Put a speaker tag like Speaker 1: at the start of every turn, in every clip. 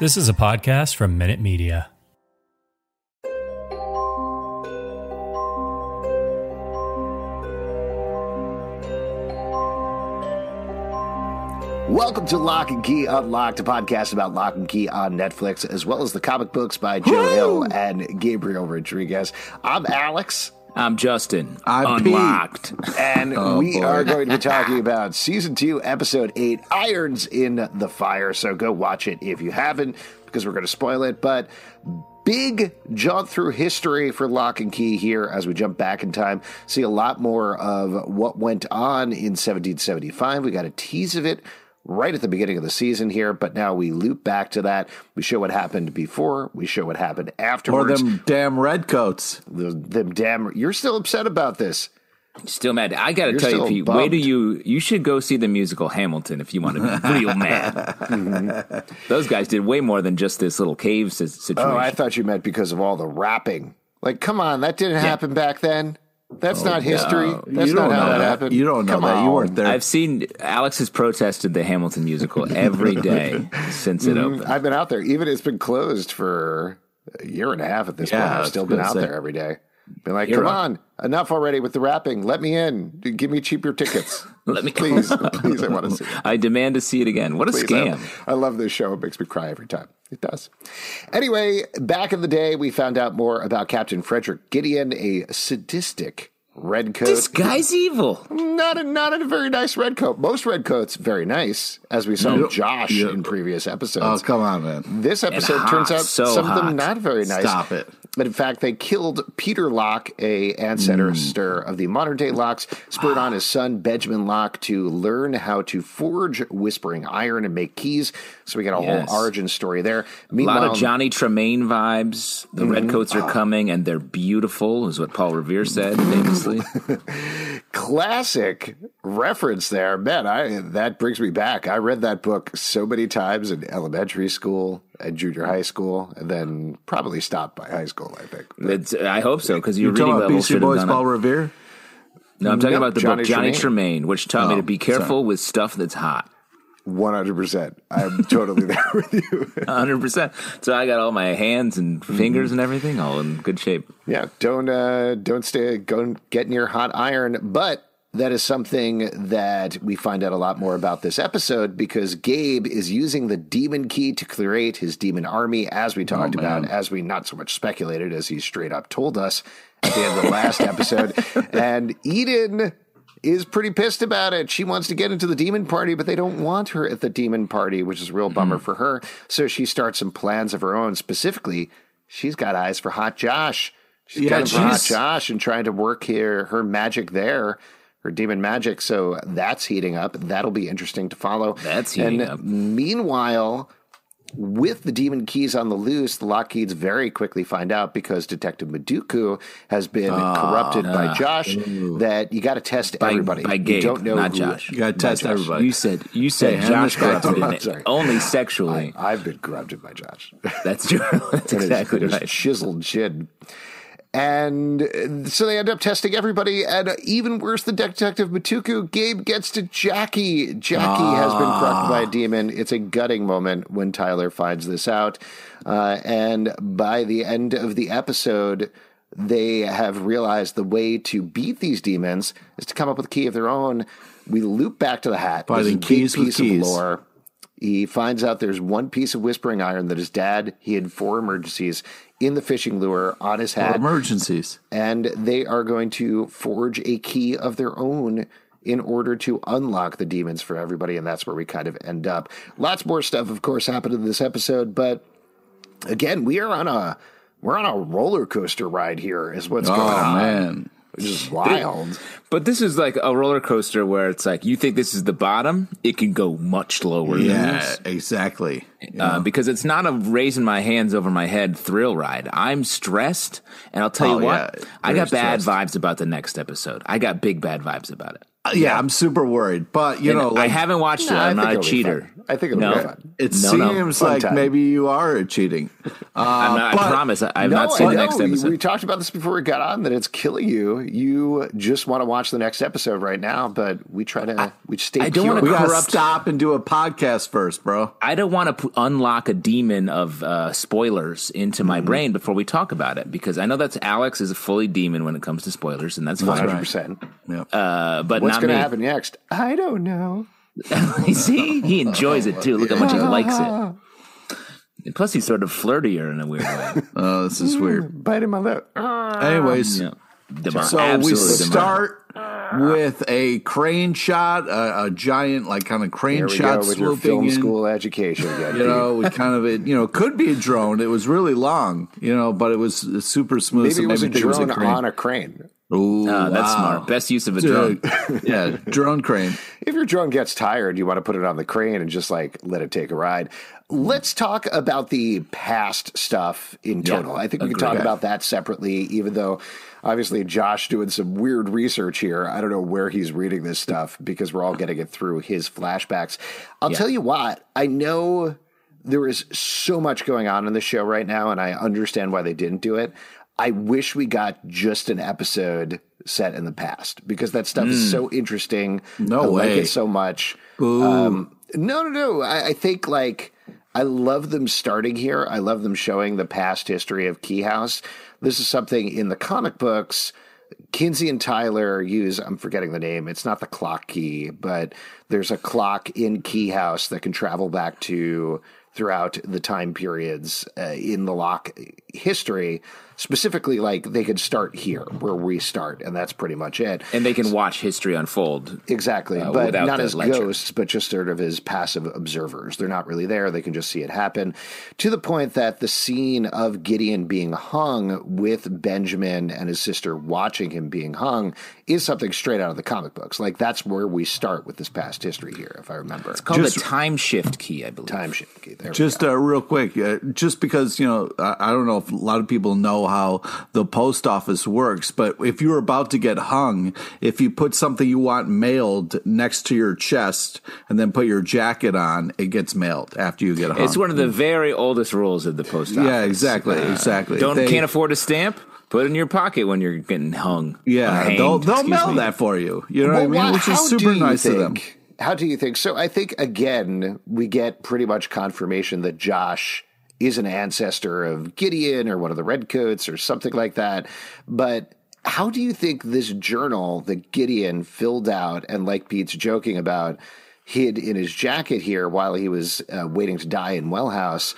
Speaker 1: This is a podcast from Minute Media.
Speaker 2: Welcome to Lock and Key Unlocked, a podcast about Lock and Key on Netflix, as well as the comic books by Joe Hill and Gabriel Rodriguez. I'm Alex.
Speaker 3: I'm Justin.
Speaker 4: I'm
Speaker 3: Unlocked.
Speaker 2: Pete. And oh, we boy. are going to be talking about season two, episode eight, Irons in the Fire. So go watch it if you haven't, because we're going to spoil it. But big jump through history for Lock and Key here as we jump back in time. See a lot more of what went on in 1775. We got a tease of it right at the beginning of the season here, but now we loop back to that. We show what happened before, we show what happened afterwards.
Speaker 4: Or them damn redcoats.
Speaker 2: The, them damn. You're still upset about this.
Speaker 3: Still mad. I got to tell you, Pete. Bummed. Wait till you you should go see the musical Hamilton if you want to be real mad. mm-hmm. Those guys did way more than just this little cave situation.
Speaker 2: Oh, I thought you meant because of all the rapping. Like, come on, that didn't yeah. happen back then. That's oh, not history. No. That's
Speaker 4: you
Speaker 2: not how
Speaker 4: that.
Speaker 2: that happened.
Speaker 4: You don't know
Speaker 2: Come
Speaker 4: that.
Speaker 2: On.
Speaker 4: You weren't there.
Speaker 3: I've seen Alex has protested the Hamilton musical every day since it mm-hmm. opened.
Speaker 2: I've been out there. Even it's been closed for a year and a half at this yeah, point. I've still been out say. there every day. Been like, You're come on, enough already with the rapping. Let me in. Give me cheaper tickets.
Speaker 3: Let me
Speaker 2: please, please. I want to see. It.
Speaker 3: I demand to see it again. What a
Speaker 2: please,
Speaker 3: scam!
Speaker 2: I, I love this show. It makes me cry every time. It does. Anyway, back in the day, we found out more about Captain Frederick Gideon, a sadistic red coat.
Speaker 3: This guy's evil.
Speaker 2: Not a, not a very nice red coat. Most red coats very nice, as we saw Josh in previous episodes.
Speaker 4: Oh come on, man!
Speaker 2: This episode turns out
Speaker 3: so
Speaker 2: some
Speaker 3: hot.
Speaker 2: of them not very nice.
Speaker 4: Stop it.
Speaker 2: But in fact, they killed Peter Locke, a ancestor mm. of the modern day Lockes, spurred on his son Benjamin Locke to learn how to forge whispering iron and make keys. So we got a yes. whole origin story there.
Speaker 3: Meanwhile, a lot of Johnny Tremain vibes. The mm-hmm. redcoats are coming, and they're beautiful, is what Paul Revere said famously.
Speaker 2: Classic reference there, man. I that brings me back. I read that book so many times in elementary school and junior high school, and then probably stopped by high school. I think.
Speaker 3: It's, I hope so because your
Speaker 4: you
Speaker 3: reading level
Speaker 4: should
Speaker 3: Boys,
Speaker 4: Paul Revere.
Speaker 3: No, I'm talking about the Johnny book Johnny Tremain, Tremain which taught oh, me to be careful
Speaker 4: sorry.
Speaker 3: with stuff that's hot.
Speaker 2: One hundred percent. I'm totally there with you.
Speaker 3: hundred percent. So I got all my hands and fingers mm-hmm. and everything all in good shape.
Speaker 2: Yeah. Don't uh, don't stay. Go get near hot iron. But that is something that we find out a lot more about this episode because Gabe is using the demon key to create his demon army, as we talked oh, about, as we not so much speculated as he straight up told us at the end of the last episode. And Eden is pretty pissed about it. She wants to get into the demon party, but they don't want her at the demon party, which is a real bummer mm. for her. So she starts some plans of her own. Specifically, she's got eyes for Hot Josh. She's yeah, got for Hot Josh and trying to work here her magic there, her demon magic. So that's heating up. That'll be interesting to follow.
Speaker 3: That's heating
Speaker 2: and
Speaker 3: up.
Speaker 2: Meanwhile, with the demon keys on the loose, the Lockheeds very quickly find out because Detective Mutuku has been corrupted uh, by Josh ooh. that you got to test
Speaker 3: by,
Speaker 2: everybody.
Speaker 3: By Gabe,
Speaker 2: you don't know
Speaker 3: not
Speaker 2: who,
Speaker 3: Josh.
Speaker 4: You got to test everybody.
Speaker 3: You said you said hey, Josh corrupted only sexually.
Speaker 2: I, have been corrupted by Josh.
Speaker 3: That's true. That's exactly right.
Speaker 2: Chiseled chin. And so they end up testing everybody, and even worse than Detective Mutuku, Gabe gets to Jackie. Jackie ah. has been corrupted by a demon. It's a gutting moment when Tyler finds this out. Uh, and by the end of the episode, they have realized the way to beat these demons is to come up with a key of their own. We loop back to the hat.
Speaker 4: Finding keys
Speaker 2: piece
Speaker 4: keys.
Speaker 2: of lore. He finds out there's one piece of whispering iron that his dad hid for emergencies in the fishing lure on his hat.
Speaker 4: Emergencies.
Speaker 2: And they are going to forge a key of their own in order to unlock the demons for everybody. And that's where we kind of end up. Lots more stuff, of course, happened in this episode. But again, we are on a. We're on a roller coaster ride here, is what's
Speaker 4: oh,
Speaker 2: going on.
Speaker 4: man.
Speaker 2: is wild.
Speaker 3: But this is like a roller coaster where it's like you think this is the bottom, it can go much lower. than
Speaker 4: Yeah,
Speaker 3: this.
Speaker 4: exactly.
Speaker 3: Uh, because it's not a raising my hands over my head thrill ride. I'm stressed, and I'll tell
Speaker 4: Oh,
Speaker 3: you what,
Speaker 4: yeah,
Speaker 3: I got bad
Speaker 4: stressed.
Speaker 3: vibes about the next episode. I got big bad vibes about it.
Speaker 4: Uh, yeah, I'm super worried, but you
Speaker 3: And
Speaker 4: know,
Speaker 3: I
Speaker 4: like,
Speaker 3: haven't watched
Speaker 2: No,
Speaker 3: it.
Speaker 2: I
Speaker 3: I'm not a cheater.
Speaker 2: I think it'll
Speaker 3: no,
Speaker 2: be fun.
Speaker 4: it
Speaker 3: No, no.
Speaker 4: seems
Speaker 2: Fun
Speaker 4: like
Speaker 2: time.
Speaker 4: maybe you are cheating. Uh,
Speaker 3: I'm not, I promise. I, I've
Speaker 2: no,
Speaker 3: not seen
Speaker 2: I
Speaker 3: the
Speaker 2: know.
Speaker 3: next episode.
Speaker 2: We talked about this before we got on that it's killing you. You just want to watch the next episode right now, but we try to we stay
Speaker 3: I don't
Speaker 2: pure.
Speaker 3: wanna
Speaker 4: we gotta
Speaker 3: corrupt-
Speaker 4: stop and do a podcast first, bro.
Speaker 3: I don't want to p- unlock a demon of uh, spoilers into
Speaker 2: Mm-hmm.
Speaker 3: my brain before we talk about it because I know that's Alex is a fully demon when it comes to spoilers, and that's fine.
Speaker 2: hundred percent.
Speaker 3: Uh, but
Speaker 2: What's
Speaker 3: not
Speaker 2: going to happen next? I don't know.
Speaker 3: See, he enjoys it too. Look how much he likes it. And plus, he's sort of flirtier in a weird way.
Speaker 4: Oh, this is weird.
Speaker 2: Mm, Biting my lip.
Speaker 4: Uh, Anyways,
Speaker 3: Yeah. Demar-
Speaker 4: so we
Speaker 3: absolutely demonic.
Speaker 4: start uh. with a crane shot, a, a giant, like kind of crane
Speaker 2: Here we
Speaker 4: shot
Speaker 2: go with your
Speaker 4: swooping
Speaker 2: film
Speaker 4: in.
Speaker 2: school education again.
Speaker 4: You know, we kind of it. You know, could be a drone. It was really long. You know, but it was super smooth.
Speaker 2: maybe
Speaker 4: so
Speaker 2: it was a
Speaker 4: maybe think
Speaker 2: drone
Speaker 4: crane.
Speaker 2: on a crane.
Speaker 4: Ooh,
Speaker 3: Ah, that's
Speaker 4: wow.
Speaker 3: smart. Best use of a drone.
Speaker 4: Yeah, drone crane.
Speaker 2: If your drone gets tired, you want to put it on the crane and just like let it take a ride. Let's talk about the past stuff in total. I think we can talk
Speaker 4: Agreed.
Speaker 2: about that separately, even though obviously Josh doing some weird research here. I don't know where he's reading this stuff because we're all getting it through his flashbacks. I'll tell you what, I know there is so much going on in the show right now, and I understand why they didn't do it. I wish we got just an episode set in the past because that stuff is so interesting.
Speaker 4: No
Speaker 2: I like it so much. Um, no, no, no. I, I think like I love them starting here. I love them showing the past history of Key House. This is something in the comic books. Kinsey and Tyler use, I'm forgetting the name, it's not the clock key, but there's a clock in Key House that can travel back to throughout the time periods uh, in the lock history. Specifically, like they could start here where we start, and that's pretty much it.
Speaker 3: and they can watch history unfold.
Speaker 2: Exactly,
Speaker 3: uh,
Speaker 2: but not as
Speaker 3: lecture.
Speaker 2: ghosts, but just sort of as passive observers. They're not really there; they can just see it happen. To the point that the scene of Gideon being hung with Benjamin and his sister watching him being hung is something straight out of the comic books. Like that's where we start with this past history here, if I remember.
Speaker 3: It's called
Speaker 4: Just-
Speaker 3: the time shift key, I believe.
Speaker 2: Time shift. key. there
Speaker 4: Just uh, real quick, uh, just because you know, I, I don't know if a lot of people know how the post office works, but if you're about to get hung, if you put something you want mailed next to your chest and then put your jacket on, it gets mailed after you get hung.
Speaker 3: It's one of the very oldest rules of the post office.
Speaker 4: yeah, exactly, uh, exactly.
Speaker 3: Don't
Speaker 4: They-
Speaker 3: can't afford a stamp. Put it in your pocket when you're getting hung.
Speaker 4: Yeah,
Speaker 3: hanged,
Speaker 4: they'll they'll mail
Speaker 3: me.
Speaker 4: that for you. You know what I mean?
Speaker 2: why-
Speaker 4: Which is super
Speaker 2: do you
Speaker 4: nice of them.
Speaker 2: How do you think? So I think again we get pretty much confirmation that Josh is an ancestor of Gideon or one of the Redcoats or something like that. But how do you think this journal that Gideon filled out and like Pete's joking about hid in his jacket here while he was uh, waiting to die in Wellhouse?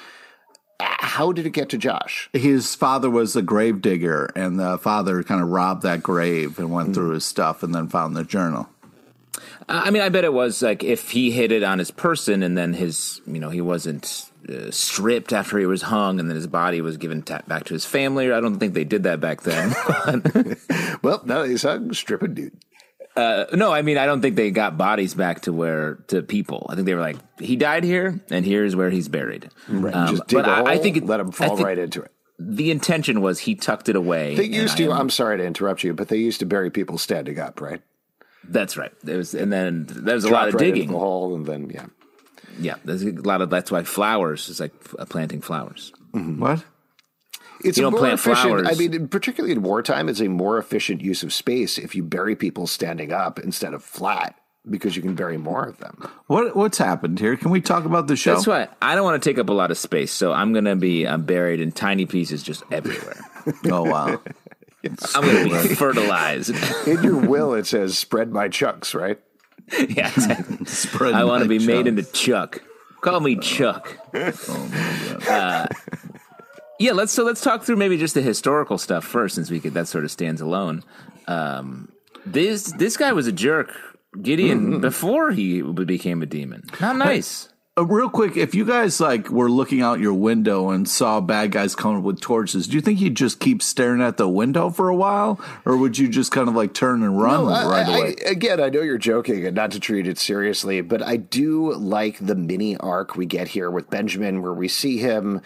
Speaker 2: uh, How did it get to Josh?
Speaker 4: His father was a grave digger, and the father kind of robbed that grave and went through his stuff and then found the journal.
Speaker 3: Uh, I mean, I bet it was like if he hid it on his person and then his, you know, he wasn't uh, stripped after he was hung and then his body was given ta- back to his family. I don't think they did that back then.
Speaker 2: Well, no, he's a stripping dude.
Speaker 3: Uh, no, I mean, I don't think they got bodies back to where to people. I think they were like, he died here, and here's where he's buried.
Speaker 2: Right.
Speaker 3: Um,
Speaker 2: Just dig
Speaker 3: but
Speaker 2: a
Speaker 3: I,
Speaker 2: hole,
Speaker 3: I think it,
Speaker 2: let him fall right into it.
Speaker 3: The intention was he tucked it away.
Speaker 2: They used to. I'm sorry to interrupt you, but they used to bury people standing up, right?
Speaker 3: That's right. There was, and then there was a lot of
Speaker 2: right
Speaker 3: digging.
Speaker 2: the hole, and then yeah.
Speaker 3: Yeah, there's a lot of. That's why flowers is like uh, planting flowers.
Speaker 4: What?
Speaker 2: It's
Speaker 3: You
Speaker 2: a
Speaker 3: don't
Speaker 2: more
Speaker 3: plant
Speaker 2: efficient. I mean, particularly in wartime, it's a more efficient use of space if you bury people standing up instead of flat because you can bury more of them.
Speaker 4: What what's happened here? Can we talk about the show?
Speaker 3: That's why I don't want to take up a lot of space, so I'm gonna be I'm buried in tiny pieces just everywhere.
Speaker 4: Oh wow.
Speaker 3: I'm gonna be fertilized.
Speaker 2: In your will, it says "spread my chunks," right?
Speaker 3: yeah, exactly.
Speaker 4: Spread
Speaker 3: I want to be made into Chuck. Call me Chuck. Uh, yeah, let's so let's talk through maybe just the historical stuff first, since we could that sort of stands alone. Um, this this guy was a jerk, Gideon, before he became a demon. Not nice.
Speaker 4: Uh, real quick, if you guys like were looking out your window and saw bad guys coming with torches, do you think you'd just keep staring at the window for a while, or would you just kind of like turn and run
Speaker 2: No, I-
Speaker 4: right
Speaker 2: I-
Speaker 4: away?
Speaker 2: again, I know you're joking and not to treat it seriously, but I do like the mini arc we get here with Benjamin, where we see him.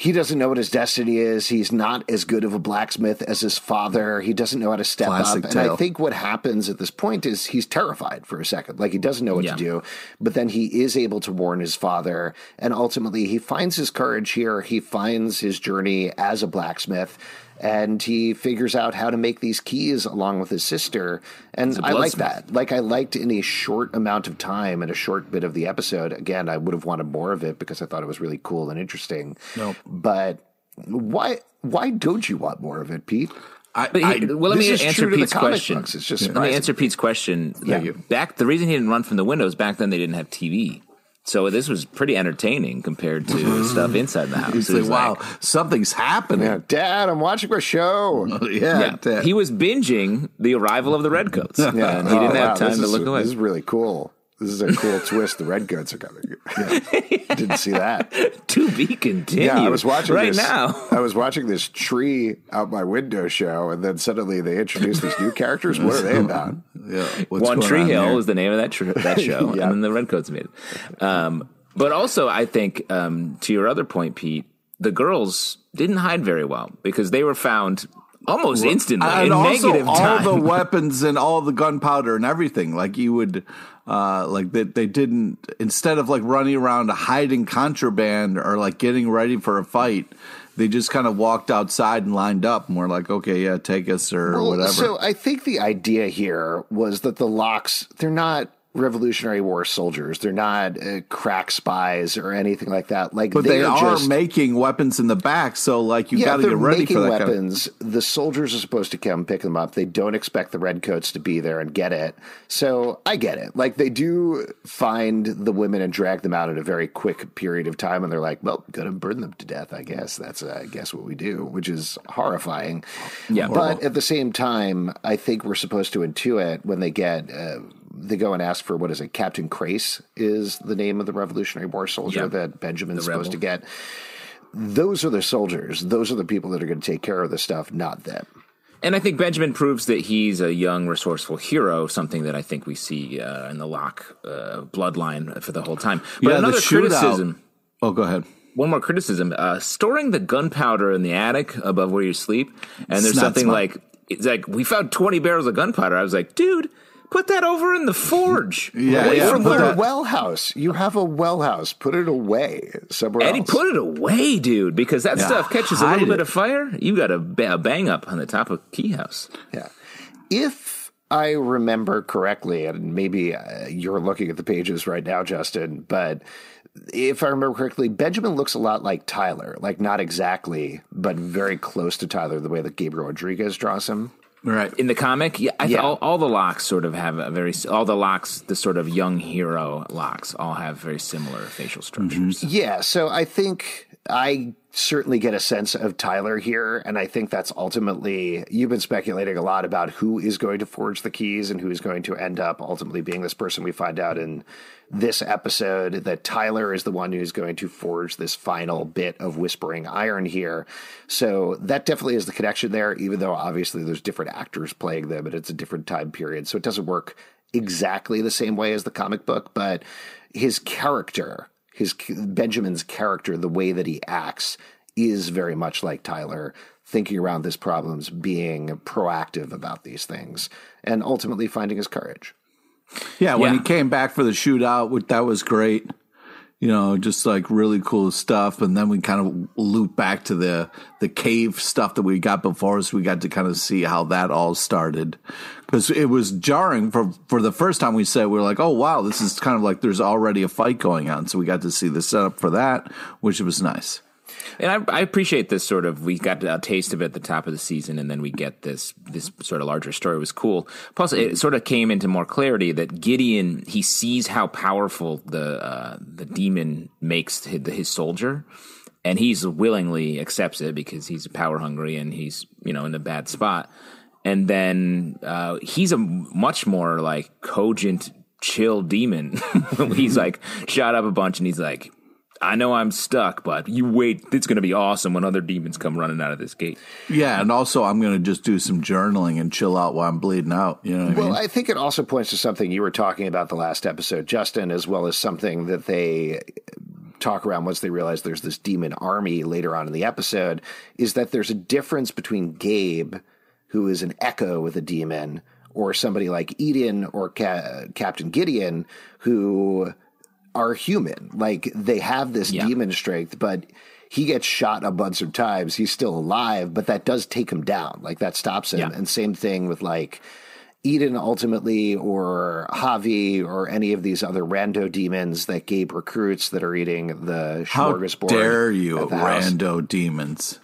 Speaker 2: He doesn't know what his destiny is. He's not as good of a blacksmith as his father. He doesn't know how to step
Speaker 4: Classic
Speaker 2: up. And I think what happens at this point is he's terrified for a second. Like he doesn't know what
Speaker 3: Yeah.
Speaker 2: to do. But then he is able to warn his father. And ultimately, he finds his courage here. He finds his journey as a blacksmith. And he figures out how to make these keys along with his sister. And I like that. Like I liked in a short amount of time and a short bit of the episode. Again, I would have wanted more of it because I thought it was really cool and interesting.
Speaker 4: Nope.
Speaker 2: But why why don't you want more of it, Pete?
Speaker 4: I,
Speaker 3: But he,
Speaker 4: I-
Speaker 3: well, let me answer
Speaker 2: true to the
Speaker 3: Pete's question.
Speaker 2: It's just
Speaker 3: let me answer Pete's question.
Speaker 2: Thank you.
Speaker 3: Back the reason he didn't run from the windows back then they didn't have TV, so this was pretty entertaining compared to stuff inside the house.
Speaker 4: it's
Speaker 3: It
Speaker 4: like, wow,
Speaker 3: like-
Speaker 4: something's happening.
Speaker 2: Yeah, Dad, I'm watching my show.
Speaker 4: Yeah,
Speaker 3: yeah,
Speaker 4: that-
Speaker 3: he was binging the arrival of the redcoats,
Speaker 2: Yeah.
Speaker 3: and he didn't
Speaker 2: Oh,
Speaker 3: have
Speaker 2: wow,
Speaker 3: time
Speaker 2: this
Speaker 3: to
Speaker 2: is-
Speaker 3: look away.
Speaker 2: This is really cool. This is a cool twist. The redcoats are coming. Didn't see that.
Speaker 3: to be continued.
Speaker 2: Yeah, I was watching
Speaker 3: right
Speaker 2: this,
Speaker 3: now.
Speaker 2: I was watching this tree out my window show, and then suddenly they introduced these new characters. What are they about?
Speaker 4: yeah. What's
Speaker 3: One Tree
Speaker 4: on
Speaker 3: Hill
Speaker 4: here?
Speaker 3: is the name of that tr- that show,
Speaker 2: Yeah.
Speaker 3: and then the Redcoats made it. Um, but also, I think um, to your other point, Pete, the girls didn't hide very well because they were found almost instantly
Speaker 4: and
Speaker 3: in
Speaker 4: also
Speaker 3: negative
Speaker 4: all
Speaker 3: time.
Speaker 4: the weapons and all the gunpowder and everything. Like you would, uh, like that they didn't instead of like running around hiding contraband or like getting ready for a fight. They just kind of walked outside and lined up, and we're like, okay, yeah, take us or
Speaker 2: Well,
Speaker 4: whatever.
Speaker 2: So I think the idea here was that the locks, they're not Revolutionary War soldiers. They're not uh, crack spies or anything like that. Like,
Speaker 4: but they, are
Speaker 2: just,
Speaker 4: making weapons in the back, so like you
Speaker 2: yeah,
Speaker 4: got to get ready
Speaker 2: making
Speaker 4: for that. Kind of,
Speaker 2: weapons. The soldiers are supposed to come pick them up. They don't expect the redcoats to be there and get it. So I get it. Like they do find the women and drag them out in a very quick period of time, and they're like, "Well, gonna burn them to death." I guess that's uh, I guess what we do, which is horrifying.
Speaker 3: Yeah,
Speaker 2: but at the same time, I think we're supposed to intuit when they get. Uh, they go and ask for what is it? Captain Crace is the name of the Revolutionary War soldier
Speaker 3: Yeah.
Speaker 2: that Benjamin's
Speaker 3: The
Speaker 2: supposed
Speaker 3: rebel.
Speaker 2: to get those are the soldiers. Those are the people that are going to take care of the stuff, not them.
Speaker 3: And I think Benjamin proves that he's a young, resourceful hero, something that I think we see uh, in the Locke uh, bloodline for the whole time. But
Speaker 4: Yeah, the
Speaker 3: another
Speaker 4: shootout.
Speaker 3: criticism.
Speaker 4: oh, go ahead.
Speaker 3: one more criticism: uh, storing the gunpowder in the attic above where you sleep, and there's
Speaker 4: It's not
Speaker 3: something
Speaker 4: smart.
Speaker 3: like it's like we found 20 barrels of gunpowder. I was like, dude, put that over in the forge.
Speaker 4: Yeah,
Speaker 3: away
Speaker 4: yeah,
Speaker 3: from
Speaker 4: put
Speaker 3: where.
Speaker 2: a well house. You have a well house. Put it away somewhere
Speaker 3: And he
Speaker 2: else.
Speaker 3: put it away, dude, because that
Speaker 4: Yeah,
Speaker 3: stuff catches a
Speaker 4: hide
Speaker 3: little bit of fire. You got a, a bang up on the top of key house.
Speaker 2: Yeah. If I remember correctly, and maybe uh, you're looking at the pages right now, Justin, but if I remember correctly, Benjamin looks a lot like Tyler. Like, not exactly, but very close to Tyler, the way that Gabriel Rodriguez draws him.
Speaker 4: Right.
Speaker 3: In the comic, yeah,
Speaker 2: Yeah.
Speaker 3: all, all the locks sort of have a very all the locks, the sort of young hero locks, all have very similar facial structures. Mm-hmm.
Speaker 2: Yeah, so I think I certainly get a sense of Tyler here, and I think that's ultimately you've been speculating a lot about who is going to forge the keys and who is going to end up ultimately being this person. We find out in this episode that Tyler is the one who's going to forge this final bit of whispering iron here. So that definitely is the connection there, even though obviously there's different actors playing them and it's a different time period. So it doesn't work exactly the same way as the comic book, but his character his Benjamin's character, the way that he acts, is very much like Tyler, thinking around his problems, being proactive about these things, and ultimately finding his courage.
Speaker 4: Yeah, when
Speaker 3: Yeah.
Speaker 4: he came back for the shootout, that was great. You know, just like really cool stuff. And then we kind of loop back to the the cave stuff that we got before us. We got to kind of see how that all started because it was jarring for for the first time we said we were like, oh wow, this is kind of like there's already a fight going on. So we got to see the setup for that, which was nice.
Speaker 3: And I, I appreciate this sort of. We got a taste of it at the top of the season, and then we get this this sort of larger story. It was cool. Plus, it sort of came into more clarity that Gideon he sees how powerful the uh, the demon makes his, his soldier, and he's willingly accepts it because he's power hungry and he's you know in a bad spot. And then uh, he's a much more like cogent chill demon. he's like shot up a bunch, and he's like, I know I'm stuck, but you wait. It's going to be awesome when other demons come running out of this gate.
Speaker 4: Yeah, and also I'm going to just do some journaling and chill out while I'm bleeding out. You know what I
Speaker 2: Well,
Speaker 4: mean?
Speaker 2: I think it also points to something you were talking about the last episode, Justin, as well as something that they talk around once they realize there's this demon army later on in the episode, is that there's a difference between Gabe, who is an echo with a demon, or somebody like Eden or Ca- Captain Gideon, who are human. Like they have this
Speaker 3: Yeah.
Speaker 2: demon strength, but he gets shot a bunch of times. He's still alive, but that does take him down. Like that stops him.
Speaker 3: Yeah.
Speaker 2: And same thing with like Eden ultimately, or Javi, or any of these other rando demons that Gabe recruits that are eating the
Speaker 4: How
Speaker 2: smorgasbord.
Speaker 4: dare you,
Speaker 2: at house.
Speaker 4: rando demons?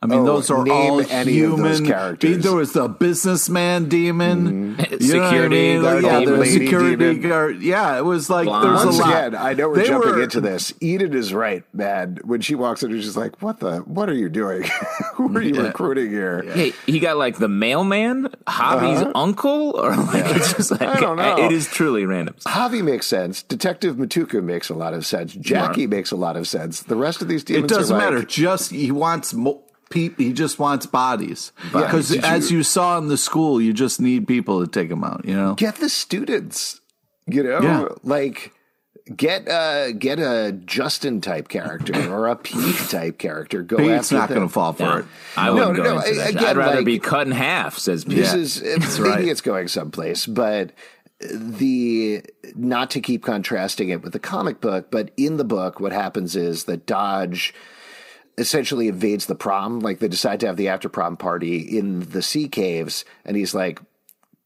Speaker 4: I mean,
Speaker 2: Oh,
Speaker 4: those are all
Speaker 2: any of those
Speaker 4: human.
Speaker 2: characters.
Speaker 4: There was the businessman demon, mm-hmm. You know what I
Speaker 3: Security
Speaker 4: mean?
Speaker 3: guard
Speaker 4: yeah,
Speaker 3: demon.
Speaker 4: the
Speaker 2: Lady
Speaker 4: security
Speaker 2: demon.
Speaker 4: guard. Yeah, it was like
Speaker 3: Blonde.
Speaker 4: there's
Speaker 2: Once
Speaker 4: a lot.
Speaker 2: again, I know we're
Speaker 4: They
Speaker 2: jumping
Speaker 4: were-
Speaker 2: into this. Eden is right, man. When she walks in, she's like, "What the? What are you doing? Who are you recruiting here?"
Speaker 3: Hey, he got like the mailman, Javi's uh-huh. uncle, or like it's just like
Speaker 2: I don't know.
Speaker 3: it is truly random.
Speaker 2: Javi makes sense. Detective Mutuku makes a lot of sense. Jackie makes a lot of sense. The rest of these demons, It
Speaker 4: doesn't
Speaker 2: are like,
Speaker 4: matter. Just he wants mo- peop He just wants bodies. Because
Speaker 2: did
Speaker 4: as
Speaker 2: you-
Speaker 4: you saw in the school, you just need people to take them out. You know.
Speaker 2: Get the students. You know,
Speaker 4: Yeah.
Speaker 2: like get uh get a Justin type character or a Pete type character. Go
Speaker 4: Pete's
Speaker 2: after
Speaker 4: not going to fall for
Speaker 3: Yeah.
Speaker 4: it.
Speaker 3: I
Speaker 2: No,
Speaker 3: wouldn't
Speaker 2: no, no, again,
Speaker 3: I'd rather
Speaker 2: like-
Speaker 3: be cut in half, says Pete.
Speaker 2: This
Speaker 4: Yeah,
Speaker 2: is maybe
Speaker 4: right.
Speaker 2: it's going someplace, but the not to keep contrasting it with the comic book, but in the book, what happens is that Dodge essentially invades the prom. Like they decide to have the after prom party in the sea caves, and he's like,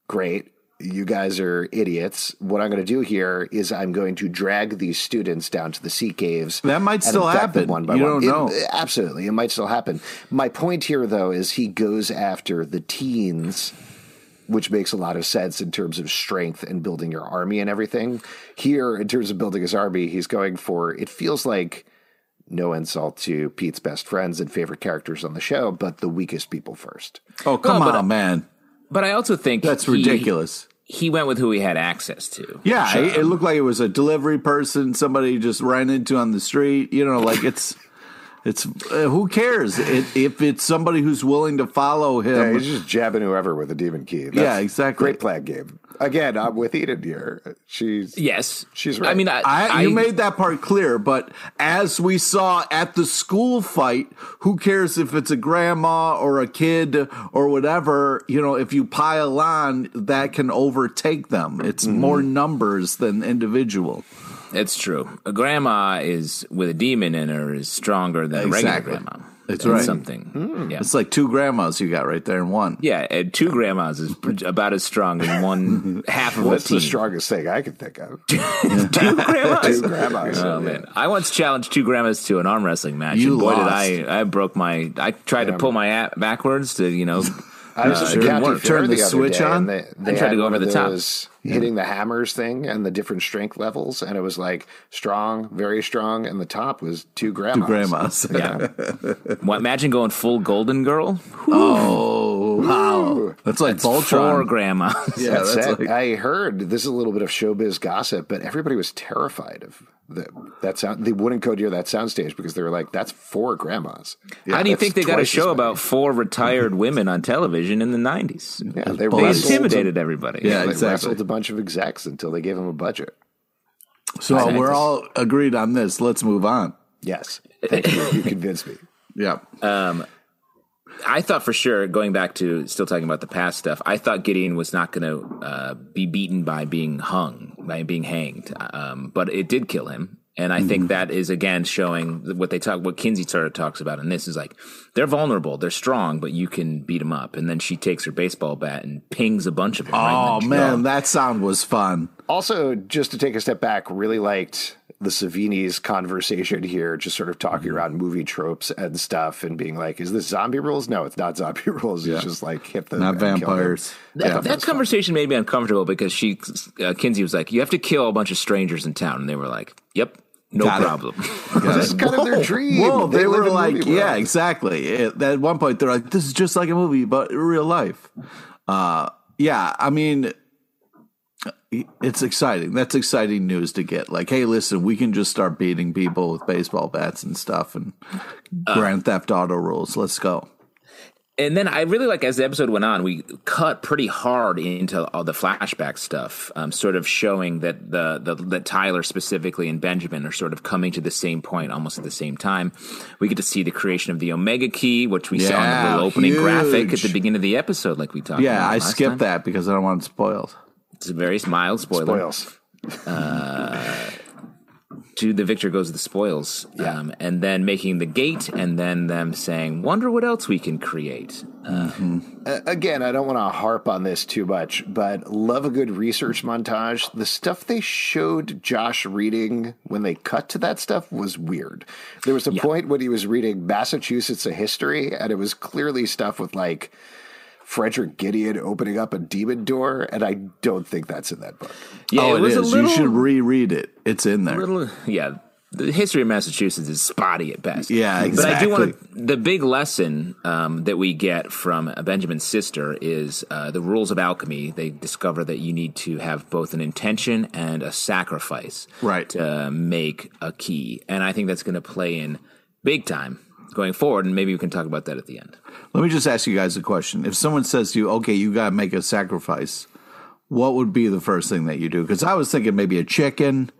Speaker 2: "Great." You guys are idiots. What I'm going to do here is I'm going to drag these students down to the sea caves.
Speaker 4: That might still happen.
Speaker 2: One by
Speaker 4: You
Speaker 2: one.
Speaker 4: don't know.
Speaker 2: It- absolutely, it might still happen. My point here, though, is he goes after the teens which makes a lot of sense in terms of strength and building your army and everything. Here, in terms of building his army, he's going for it feels like no insult to Pete's best friends and favorite characters on the show, but the weakest people first.
Speaker 4: Oh come
Speaker 3: Well, but-
Speaker 4: on, man.
Speaker 3: But I also think
Speaker 4: That's
Speaker 3: he-
Speaker 4: ridiculous.
Speaker 3: He went with who he had access to.
Speaker 4: Yeah, it, it um, looked like it was a delivery person, somebody just ran into on the street. You know, like it's, it's uh, who cares it, if it's somebody who's willing to follow
Speaker 2: Yeah,
Speaker 4: him.
Speaker 2: he's just jabbing whoever with a demon key. That's
Speaker 4: Yeah, exactly.
Speaker 2: Great plan, Gabe. Again, I'm with Eden here. She's
Speaker 3: Yes,
Speaker 2: She's
Speaker 3: I
Speaker 2: right.
Speaker 3: mean, I,
Speaker 4: I,
Speaker 3: I
Speaker 4: you made that part clear, but as we saw at the school fight, who cares if it's a grandma or a kid or whatever? You know, if you pile on, that can overtake them. It's
Speaker 3: Mm-hmm.
Speaker 4: more numbers than individual.
Speaker 3: It's true. A grandma is with a demon in her is stronger than
Speaker 4: Exactly.
Speaker 3: a regular grandma.
Speaker 4: That's
Speaker 3: That's
Speaker 4: right.
Speaker 3: Something. Yeah.
Speaker 4: It's like two grandmas you got right there in one.
Speaker 3: Yeah, and two grandmas is about as strong as one half of
Speaker 2: what's
Speaker 3: a team.
Speaker 2: the strongest thing I can think of?
Speaker 3: two grandmas.
Speaker 2: Two grandmas.
Speaker 3: Oh man, I once challenged two grandmas to an arm wrestling match,
Speaker 4: You
Speaker 3: and boy
Speaker 4: lost.
Speaker 3: did I! I broke my. I tried to pull my app backwards to you know.
Speaker 2: I was
Speaker 3: uh,
Speaker 2: at
Speaker 3: it didn't
Speaker 2: County
Speaker 3: work.
Speaker 4: Turn the
Speaker 2: other
Speaker 4: switch on?
Speaker 2: and They, they
Speaker 3: I tried to go over
Speaker 2: of
Speaker 3: the top.
Speaker 2: Those Hitting the hammers thing and the different strength levels, and it was like strong, very strong, and the top was two grandmas.
Speaker 4: Two grandmas.
Speaker 3: Yeah. Well, imagine going full Golden Girl.
Speaker 4: Oh, wow. That's like
Speaker 3: Four
Speaker 4: Voltron.
Speaker 3: grandmas.
Speaker 4: Yeah,
Speaker 2: That's,
Speaker 4: that's like-
Speaker 2: I heard this is a little bit of showbiz gossip, but everybody was terrified of the, that sound. They wouldn't go near that soundstage because they were like, "That's four grandmas."
Speaker 3: How do you think they got a show about four retired women on television in the nineties?
Speaker 2: Yeah, they
Speaker 3: They intimidated everybody.
Speaker 4: Yeah,
Speaker 2: they
Speaker 4: exactly.
Speaker 2: Wrestled a bunch of execs until they gave him a budget.
Speaker 4: So
Speaker 3: Exactly.
Speaker 4: we're all agreed on this. Let's move on.
Speaker 2: Yes, thank you. You convinced me.
Speaker 4: Yeah.
Speaker 3: Um, I thought for sure, going back to still talking about the past stuff, I thought Gideon was not going to uh, be beaten by being hung, by being hanged, um, but it did kill him. And I think hmm. that is again showing what they talk, what Kinsey sort of talks about in this is like they're vulnerable, they're strong, but you can beat them up. And then she takes her baseball bat and pings a bunch of them.
Speaker 4: Oh
Speaker 3: in the oh,
Speaker 4: man, that sound was fun.
Speaker 2: Also, just to take a step back, really liked the Savini's conversation here, just sort of talking
Speaker 4: Mm-hmm.
Speaker 2: around movie tropes and stuff, and being like, "Is this zombie rules? No, it's not zombie rules.
Speaker 4: Yeah.
Speaker 2: It's just like hit the
Speaker 4: Not
Speaker 2: and them."
Speaker 4: vampires.
Speaker 3: That,
Speaker 4: Yeah.
Speaker 3: that conversation made me uncomfortable because she, uh, Kinsey was like, "You have to kill a bunch of strangers in town," and they were like, "Yep, no
Speaker 4: Got
Speaker 3: problem."
Speaker 2: This is kind of their dream.
Speaker 4: Whoa, they,
Speaker 2: live
Speaker 4: were like, yeah,
Speaker 2: world.
Speaker 4: exactly. It- at one point, they're like, this is just like a movie, but real life. Uh, yeah, I mean, It's exciting. That's exciting news to get. Like, hey, listen, we can just start beating people with baseball bats and stuff and Grand Theft Auto rules. Let's go.
Speaker 3: And then I really like as the episode went on, we cut pretty hard into all the flashback stuff, um, sort of showing that the, the that Tyler specifically and Benjamin are sort of coming to the same point almost at the same time. We get to see the creation of the Omega Key, which we saw in the little opening graphic at the beginning of the episode, like we talked.
Speaker 4: Yeah, I skipped
Speaker 3: time.
Speaker 4: that because I don't want it spoiled.
Speaker 3: It's a very mild spoiler.
Speaker 2: Spoils.
Speaker 3: to the victor goes the spoils, um, and then making the gate, and then them saying, "Wonder what else we can create."
Speaker 2: Again, I don't want to harp on this too much, but love a good research montage. The stuff they showed Josh reading when they cut to that stuff was weird. There was a point when he was reading Massachusetts a history, and it was clearly stuff with like Frederick Gideon opening up a demon door, and I don't think that's in that book.
Speaker 3: Yeah,
Speaker 4: oh,
Speaker 3: it was
Speaker 4: is.
Speaker 3: a little,
Speaker 4: you should reread it. It's in there.
Speaker 3: little, yeah. The history of Massachusetts is spotty at best.
Speaker 4: Yeah,
Speaker 3: But I do want
Speaker 4: exactly.
Speaker 3: to. The big lesson um, that we get from uh, Benjamin's sister is uh, the rules of alchemy. They discover that you need to have both an intention and a sacrifice,
Speaker 4: Right.
Speaker 3: to make a key. And I think that's going to play in big time going forward. And maybe we can talk about that at the end.
Speaker 4: Let me just ask you guys a question. If someone says to you, okay, you got to make a sacrifice, what would be the first thing that you do? Because I was thinking maybe a chicken,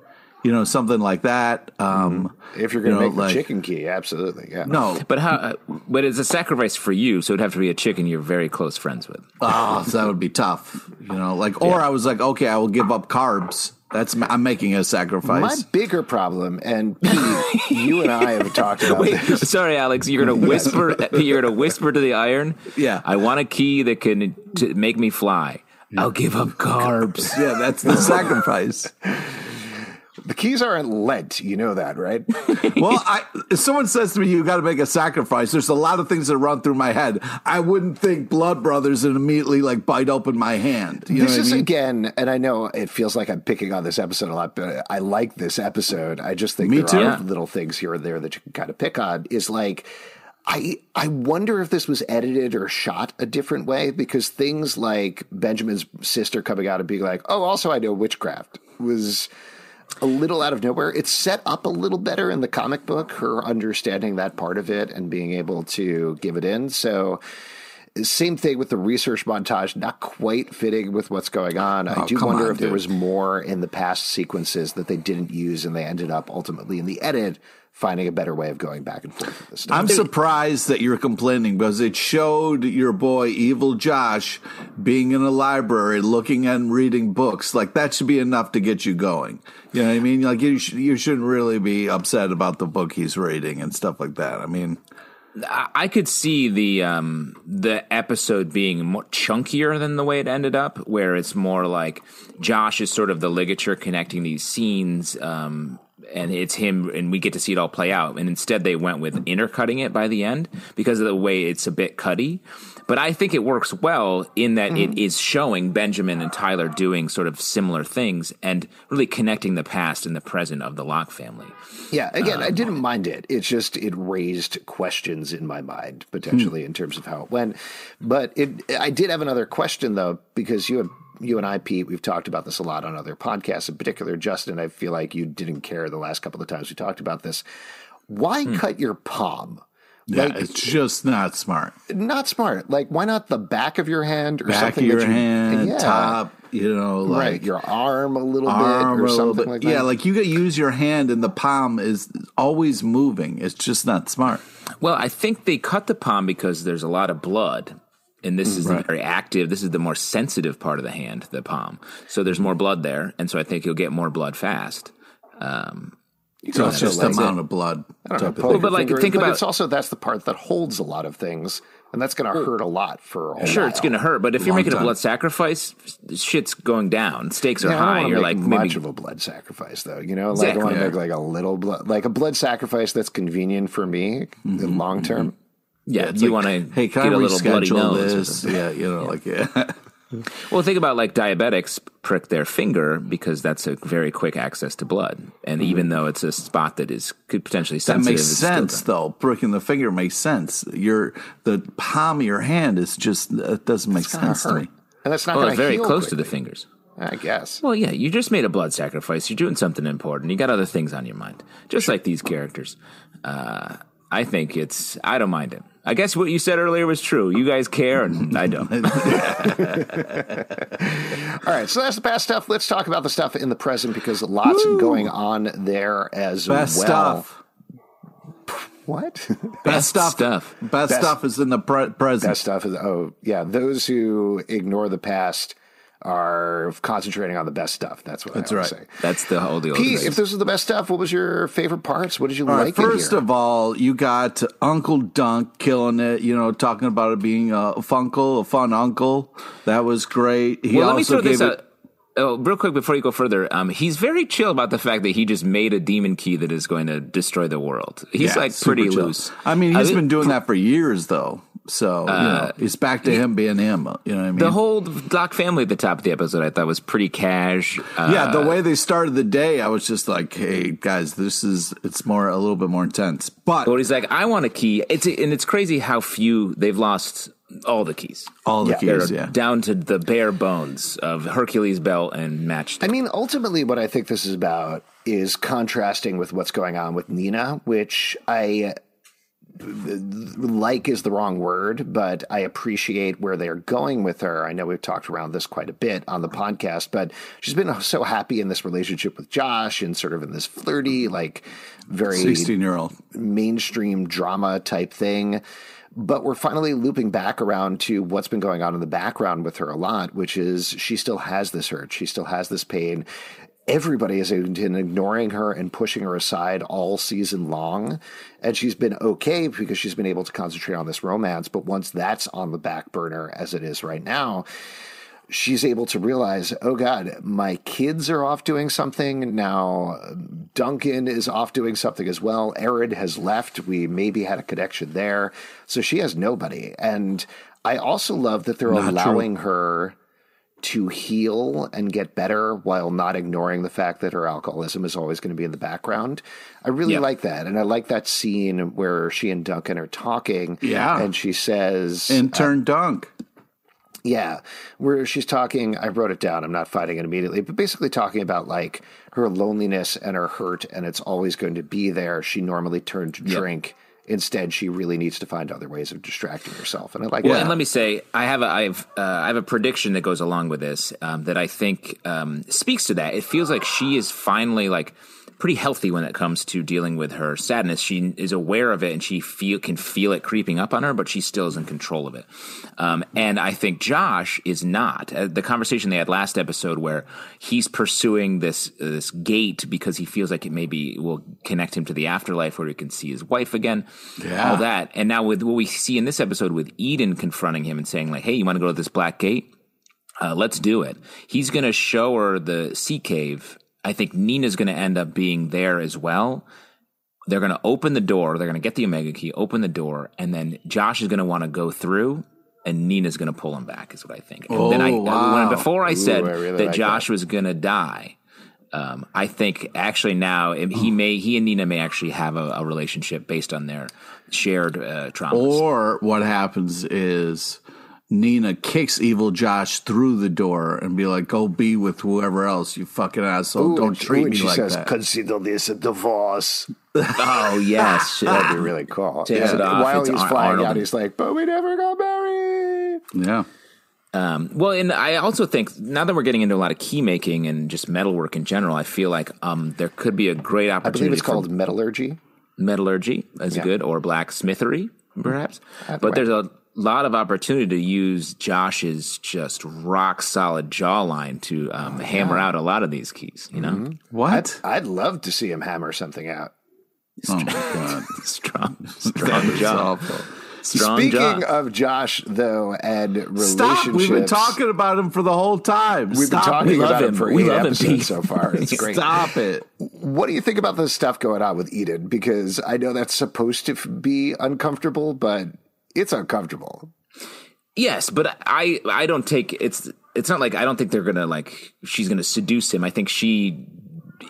Speaker 4: you know, something like that. Um,
Speaker 2: If you're going
Speaker 4: you
Speaker 2: to
Speaker 4: know,
Speaker 2: make the chicken key, absolutely, yeah.
Speaker 4: No.
Speaker 3: But how? Uh, but it's a sacrifice for you, so it'd have to be a chicken you're very close friends with.
Speaker 4: Oh, so that would be tough. You know, like, or I was like, okay, I will give up carbs. That's I'm making a sacrifice.
Speaker 2: My bigger problem, and Pete, you and I have talked about
Speaker 3: Wait,
Speaker 2: this.
Speaker 3: sorry, Alex. You're gonna whisper. you're gonna whisper to the iron.
Speaker 4: Yeah.
Speaker 3: I want a key that can to make me fly. I'll give up carbs.
Speaker 4: yeah, that's the sacrifice.
Speaker 2: The keys aren't lent, you know that, right?
Speaker 4: well, I, if someone says to me, "You got to make a sacrifice," there's a lot of things that run through my head. I wouldn't think Blood Brothers and immediately like bite open my hand. You
Speaker 2: this
Speaker 4: what I
Speaker 2: is
Speaker 4: mean?
Speaker 2: again, and I know it feels like I'm picking on this episode a lot, but I like this episode. I just think
Speaker 4: Me
Speaker 2: there
Speaker 4: too.
Speaker 2: are
Speaker 3: Yeah.
Speaker 2: little things here and there that you can kind of pick on. Is like. I I wonder if this was edited or shot a different way because things like Benjamin's sister coming out and being like, "Oh, also I know witchcraft," was a little out of nowhere. It's set up a little better in the comic book, her understanding that part of it and being able to give it in. So, same thing with the research montage, not quite fitting with what's going on. I
Speaker 4: Oh,
Speaker 2: do wonder
Speaker 4: on,
Speaker 2: if there was more in the past sequences that they didn't use and they ended up ultimately in the edit finding a better way of going back and forth with this stuff.
Speaker 4: I'm surprised that you're complaining because it showed your boy Evil Josh being in a library looking and reading books. Like that should be enough to get you going. You know what I mean? Like you, sh- you shouldn't really be upset about the book he's reading and stuff like that. I mean,
Speaker 3: I I could see the um, the episode being more chunkier than the way it ended up, where it's more like Josh is sort of the ligature connecting these scenes, um, and it's him, and we get to see it all play out. And instead, they went with intercutting it by the end because of the way it's a bit cutty. But I think it works well in that it is showing Benjamin and Tyler doing sort of similar things and really connecting the past and the present of the Locke family.
Speaker 2: Yeah, again, I
Speaker 4: Um,
Speaker 2: didn't mind it. It's just it raised questions in my mind potentially in terms of how it went. But it, I did have another question though because you have you and I, Pete, we've talked about this a lot on other podcasts. In particular, Justin, I feel like you didn't care the last couple of times we talked about this. Why hmm. cut your palm?
Speaker 4: yeah,
Speaker 2: Like,
Speaker 4: it's just not smart.
Speaker 2: not smart. Like, why not the back of your hand or
Speaker 4: Back of
Speaker 2: something
Speaker 4: your
Speaker 2: you,
Speaker 4: hand,
Speaker 2: yeah,
Speaker 4: top, you know, like
Speaker 2: right? Your arm a little
Speaker 4: arm
Speaker 2: bit or
Speaker 4: little
Speaker 2: something
Speaker 4: bit.
Speaker 2: like that.
Speaker 4: Yeah, like you got to use your hand and the palm is always moving. It's just not smart.
Speaker 3: Well, I think they cut the palm because there's a lot of blood. And this is the very active. This is the more sensitive part of the hand, the palm. So there's more blood there, and so I think you'll get more blood fast. Um,
Speaker 4: So it's just the
Speaker 2: like-
Speaker 4: amount of blood.
Speaker 2: I know,
Speaker 4: of
Speaker 2: poke
Speaker 4: thing.
Speaker 3: but like,
Speaker 2: finger-
Speaker 3: think
Speaker 2: but
Speaker 3: about-
Speaker 2: it's also that's the part that holds a lot of things, and that's going to hurt a lot for a
Speaker 3: sure,
Speaker 2: while.
Speaker 3: it's going to hurt, but if you're
Speaker 4: Long
Speaker 3: making a blood sacrifice, shit's going down. Stakes are
Speaker 2: Yeah,
Speaker 3: high.
Speaker 2: don't
Speaker 3: You're
Speaker 2: wanna
Speaker 3: like
Speaker 2: make
Speaker 3: maybe
Speaker 2: much of a blood sacrifice, though. You know, like I want
Speaker 3: Exactly.
Speaker 2: to make like a little blood, like a blood sacrifice that's convenient for me
Speaker 3: Mm-hmm.
Speaker 2: in long term.
Speaker 3: Yeah.
Speaker 4: It's
Speaker 3: you
Speaker 4: like,
Speaker 3: want to
Speaker 4: hey, can
Speaker 3: get
Speaker 4: I
Speaker 3: a little bloody
Speaker 4: reschedule
Speaker 3: nose.
Speaker 4: this? Yeah, you know, like yeah.
Speaker 3: Well, think about like diabetics prick their finger because that's a very quick access to blood, and even though it's a spot that is could potentially
Speaker 4: Mm-hmm. That makes sense, though. Pricking the finger makes sense. Your the palm of your hand is just it doesn't make
Speaker 2: gonna
Speaker 4: sense to me.
Speaker 2: And that's not
Speaker 3: Well, it's very
Speaker 2: heal
Speaker 3: close to the fingers.
Speaker 2: I guess.
Speaker 3: Well, yeah, you just made a blood sacrifice. You're doing something important. You got other things on your mind, just like these characters. Uh, I think it's. I don't mind it. I guess what you said earlier was true. You guys care, and I don't.
Speaker 2: All right, so that's the past stuff. Let's talk about the stuff in the present because lots going on there as
Speaker 4: Best
Speaker 2: well.
Speaker 4: stuff.
Speaker 2: What?
Speaker 4: Best stuff.
Speaker 3: stuff.
Speaker 4: Best,
Speaker 2: Best-
Speaker 4: stuff is in the pre- present.
Speaker 2: Best stuff is oh yeah. Those who ignore the past are concentrating on the best stuff. That's what
Speaker 4: That's
Speaker 2: I always
Speaker 4: right.
Speaker 2: say.
Speaker 3: That's the whole deal.
Speaker 2: Pete, if this is the best stuff, what was your favorite parts? What did you
Speaker 4: All right,
Speaker 2: like?
Speaker 4: first
Speaker 2: in here?
Speaker 4: of all, you got Uncle Dunk killing it. You know, talking about it being a funkle, a fun uncle. That was great. He
Speaker 3: well, let me
Speaker 4: also
Speaker 3: throw this
Speaker 4: gave
Speaker 3: out. Oh, real quick before you go further, um, he's very chill about the fact that he just made a demon key that is going to destroy the world. He's
Speaker 4: Yeah,
Speaker 3: like pretty
Speaker 4: chill.
Speaker 3: loose.
Speaker 4: I mean, he's
Speaker 3: I
Speaker 4: been doing that for years, though. So you know, it's back to him being him. You know what I mean?
Speaker 3: The whole Doc family at the top of the episode, I thought was pretty cash. Uh,
Speaker 4: yeah, the way they started the day, I was just like, "Hey guys, this is it's more a little bit more intense." But
Speaker 3: But he's like, I want a key. It's and it's crazy how few they've lost all the keys.
Speaker 4: all the
Speaker 2: Yeah.
Speaker 3: They're
Speaker 4: keys, yeah.
Speaker 3: down to the bare bones of Hercules belt and matchstick.
Speaker 2: I mean, ultimately, what I think this is about is contrasting with what's going on with Nina, which I like is the wrong word, but I appreciate where they're going with her. I know we've talked around this quite a bit on the podcast, but she's been so happy in this relationship with Josh and sort of in this flirty, like very
Speaker 4: Sixteen year old.
Speaker 2: mainstream drama type thing. But we're finally looping back around to what's been going on in the background with her a lot, which is she still has this hurt. She still has this pain. Everybody has been ignoring her and pushing her aside all season long. And she's been okay because she's been able to concentrate on this romance. But once that's on the back burner, as it is right now, she's able to realize, oh God, my kids are off doing something. Now Duncan is off doing something as well. Arid has left. We maybe had a connection there. So she has nobody. And I also love that they're
Speaker 4: Not
Speaker 2: allowing her to heal and get better while not ignoring the fact that her alcoholism is always going to be in the background. I really like that. And I like that scene where she and Duncan are talking.
Speaker 4: Yeah.
Speaker 2: And she says,
Speaker 4: Intern uh, Dunk.
Speaker 2: yeah, where she's talking, I wrote it down. I'm not finding it immediately, but basically talking about like her loneliness and her hurt, and it's always going to be there. She normally turned to drink. Instead, she really needs to find other ways of distracting herself, and I like
Speaker 3: Well,
Speaker 2: that.
Speaker 3: and let me say, I have a, I have, uh, I have a prediction that goes along with this um, that I think um, speaks to that. It feels like she is finally like pretty healthy when it comes to dealing with her sadness. She is aware of it and she feel can feel it creeping up on her, but she still is in control of it. Um, and I think Josh is not. Uh, the conversation they had last episode where he's pursuing this uh, this gate because he feels like it maybe will connect him to the afterlife where he can see his wife again.
Speaker 4: Yeah.
Speaker 3: All that. And now with what we see in this episode with Eden confronting him and saying like, "Hey, you want to go to this black gate? Uh, let's do it." He's going to show her the sea cave. I think Nina's going to end up being there as well. They're going to open the door. They're going to get the Omega key, open the door, and then Josh is going to want to go through, and Nina's going to pull him back. Is what I think. And then I
Speaker 4: Oh, wow.
Speaker 3: when before I said
Speaker 2: I really
Speaker 3: that
Speaker 2: like
Speaker 3: Josh was going to die. Um, I think actually now he may he and Nina may actually have a, a relationship based on their shared uh, traumas.
Speaker 4: Or what happens is Nina kicks evil Josh through the door and be like, "Go be with whoever else, you fucking asshole.
Speaker 2: Ooh,
Speaker 4: Don't
Speaker 2: and-
Speaker 4: treat
Speaker 2: ooh, and
Speaker 4: me
Speaker 2: she
Speaker 4: like
Speaker 2: says,
Speaker 4: that."
Speaker 2: Consider this a divorce.
Speaker 3: oh yes,
Speaker 2: That'd be really cool.
Speaker 3: Takes it off,
Speaker 2: While
Speaker 3: it's
Speaker 2: he's
Speaker 3: Ar-
Speaker 2: flying
Speaker 3: Arnold.
Speaker 2: out, he's like, "But we never got married."
Speaker 4: yeah.
Speaker 3: Um, well, and I also think now that we're getting into a lot of key making and just metalwork in general, I feel like um, there could be a great opportunity.
Speaker 2: I
Speaker 3: opportunity.
Speaker 2: believe it's
Speaker 3: for
Speaker 2: called metallurgy.
Speaker 3: metallurgy as
Speaker 2: Yeah.
Speaker 3: good or blacksmithery, perhaps.
Speaker 2: Either
Speaker 3: But
Speaker 2: way.
Speaker 3: there's a lot of opportunity to use Josh's just rock solid jawline to um, hammer out a lot of these keys. You know,
Speaker 4: What?
Speaker 2: I'd love to see him hammer something out.
Speaker 4: oh my god.
Speaker 3: strong,
Speaker 4: That
Speaker 3: strong
Speaker 4: is
Speaker 3: jaw, strong
Speaker 2: Speaking
Speaker 3: jaw.
Speaker 2: of Josh, though, and relationships,
Speaker 4: Stop! We've been talking about him for the whole time.
Speaker 2: We've been
Speaker 4: Stop
Speaker 2: talking
Speaker 3: We love
Speaker 2: about him
Speaker 3: him.
Speaker 2: for
Speaker 3: We
Speaker 2: eight
Speaker 3: love him,
Speaker 2: episodes
Speaker 3: Pete.
Speaker 2: so far. It's great.
Speaker 4: Stop it.
Speaker 2: What do you think about the stuff going on with Eden? Because I know that's supposed to be uncomfortable, but it's uncomfortable.
Speaker 3: Yes, but I I don't take it's it's not like I don't think they're gonna like she's gonna seduce him. I think she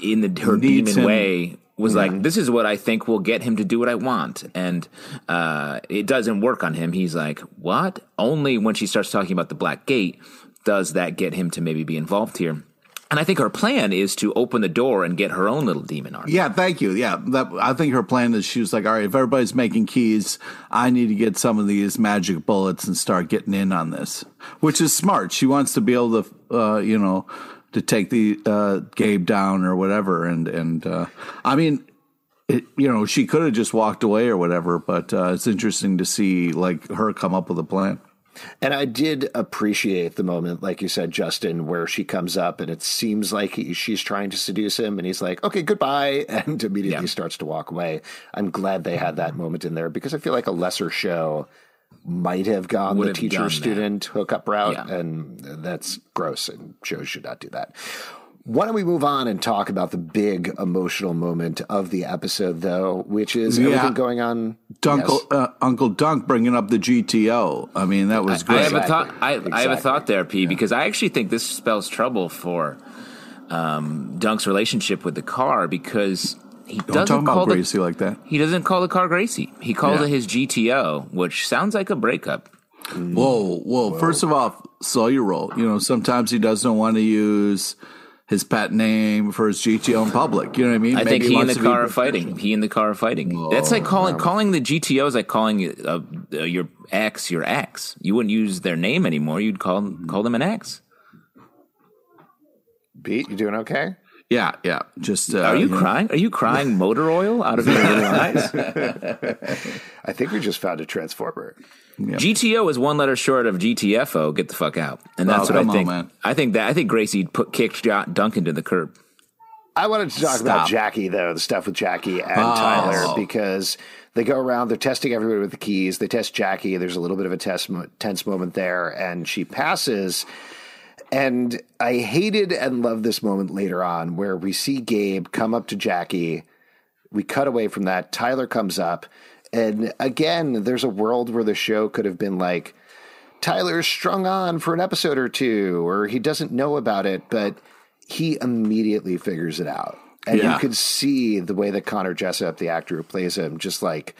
Speaker 3: in the her
Speaker 4: Needs
Speaker 3: demon
Speaker 4: him.
Speaker 3: way was like this is what I think will get him to do what I want, and uh, it doesn't work on him. He's like, what? Only when she starts talking about the black gate does that get him to maybe be involved here? And I think her plan is to open the door and get her own little demon army.
Speaker 4: Yeah, thank you. Yeah, that, I think her plan is she was like, all right, if everybody's making keys, I need to get some of these magic bullets and start getting in on this, which is smart. She wants to be able to, uh, you know, to take the uh, Gabe down or whatever. And and uh, I mean, it, you know, she could have just walked away or whatever, but uh, it's interesting to see like her come up with a plan.
Speaker 2: And I did appreciate the moment, like you said, Justin, where she comes up and it seems like he, she's trying to seduce him, and he's like, "Okay, goodbye," and immediately
Speaker 3: Yeah.
Speaker 2: starts to walk away. I'm glad they had that moment in there because I feel like a lesser show might have gone
Speaker 3: Would
Speaker 2: the teacher student hookup route,
Speaker 3: Yeah.
Speaker 2: and that's gross, and shows should not do that. Why don't we move on and talk about the big emotional moment of the episode, though, which is
Speaker 4: Yeah.
Speaker 2: everything going on.
Speaker 4: Dunkle,
Speaker 2: Yes.
Speaker 4: uh, Uncle Dunk bringing up the GTO. I mean, that was
Speaker 3: I
Speaker 4: great.
Speaker 3: have a thought. I, I have a thought there, P, because I actually think this spells trouble for um, Dunk's relationship with the car because he
Speaker 4: Don't
Speaker 3: doesn't
Speaker 4: talk
Speaker 3: call
Speaker 4: about
Speaker 3: the,
Speaker 4: Gracie like that.
Speaker 3: He doesn't call the car Gracie. He calls
Speaker 4: Yeah.
Speaker 3: it his GTO, which sounds like a breakup.
Speaker 4: Whoa, whoa! First of all, saw your roll. You know, sometimes he doesn't want to use his pet name for his GTO in public. You know what I mean?
Speaker 3: I
Speaker 4: Maybe
Speaker 3: think he and the
Speaker 4: to be
Speaker 3: car are fighting. He and the car are fighting. That's like calling calling the GTO is like calling uh, uh, your ex your ex. You wouldn't use their name anymore. You'd call call them an ex.
Speaker 2: Pete, you doing okay?
Speaker 4: Yeah, yeah. Just uh,
Speaker 3: Are you
Speaker 4: know.
Speaker 3: crying? Are you crying motor oil out of your little eyes?
Speaker 2: I think we just found a transformer.
Speaker 3: GTO is one letter short of GTFO. Get the fuck out. And that's
Speaker 4: Oh,
Speaker 3: what I
Speaker 4: on,
Speaker 3: think.
Speaker 4: man.
Speaker 3: I think that I think Gracie put kicked Jo- Duncan to the curb.
Speaker 2: I wanted to talk about Jackie, though, the stuff with Jackie and
Speaker 4: Oh.
Speaker 2: Tyler, because they go around, they're testing everybody with the keys. They test Jackie. There's a little bit of a test, tense moment there, and she passes. And I hated and loved this moment later on where we see Gabe come up to Jackie. We cut away from that. Tyler comes up. And again, there's a world where the show could have been like, Tyler's strung on for an episode or two, or he doesn't know about it, but he immediately figures it out. And
Speaker 4: Yeah.
Speaker 2: you could see the way that Connor Jessup, the actor who plays him, just like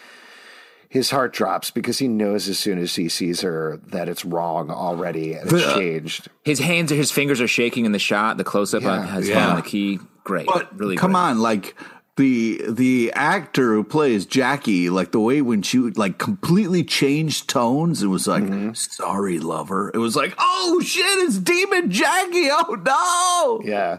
Speaker 2: his heart drops because he knows as soon as he sees her that it's wrong already and it's changed.
Speaker 3: His hands, his fingers are shaking in the shot. The close up on
Speaker 2: Yeah.
Speaker 3: has
Speaker 4: Yeah.
Speaker 3: on the key. Great,
Speaker 4: But
Speaker 3: really.
Speaker 4: come
Speaker 3: great.
Speaker 4: on, like the the actor who plays Jackie, like the way when she would, like completely changed tones, it was like,
Speaker 3: Mm-hmm.
Speaker 4: "Sorry, lover." It was like, "Oh shit, it's Demon Jackie!" Oh no!
Speaker 2: Yeah.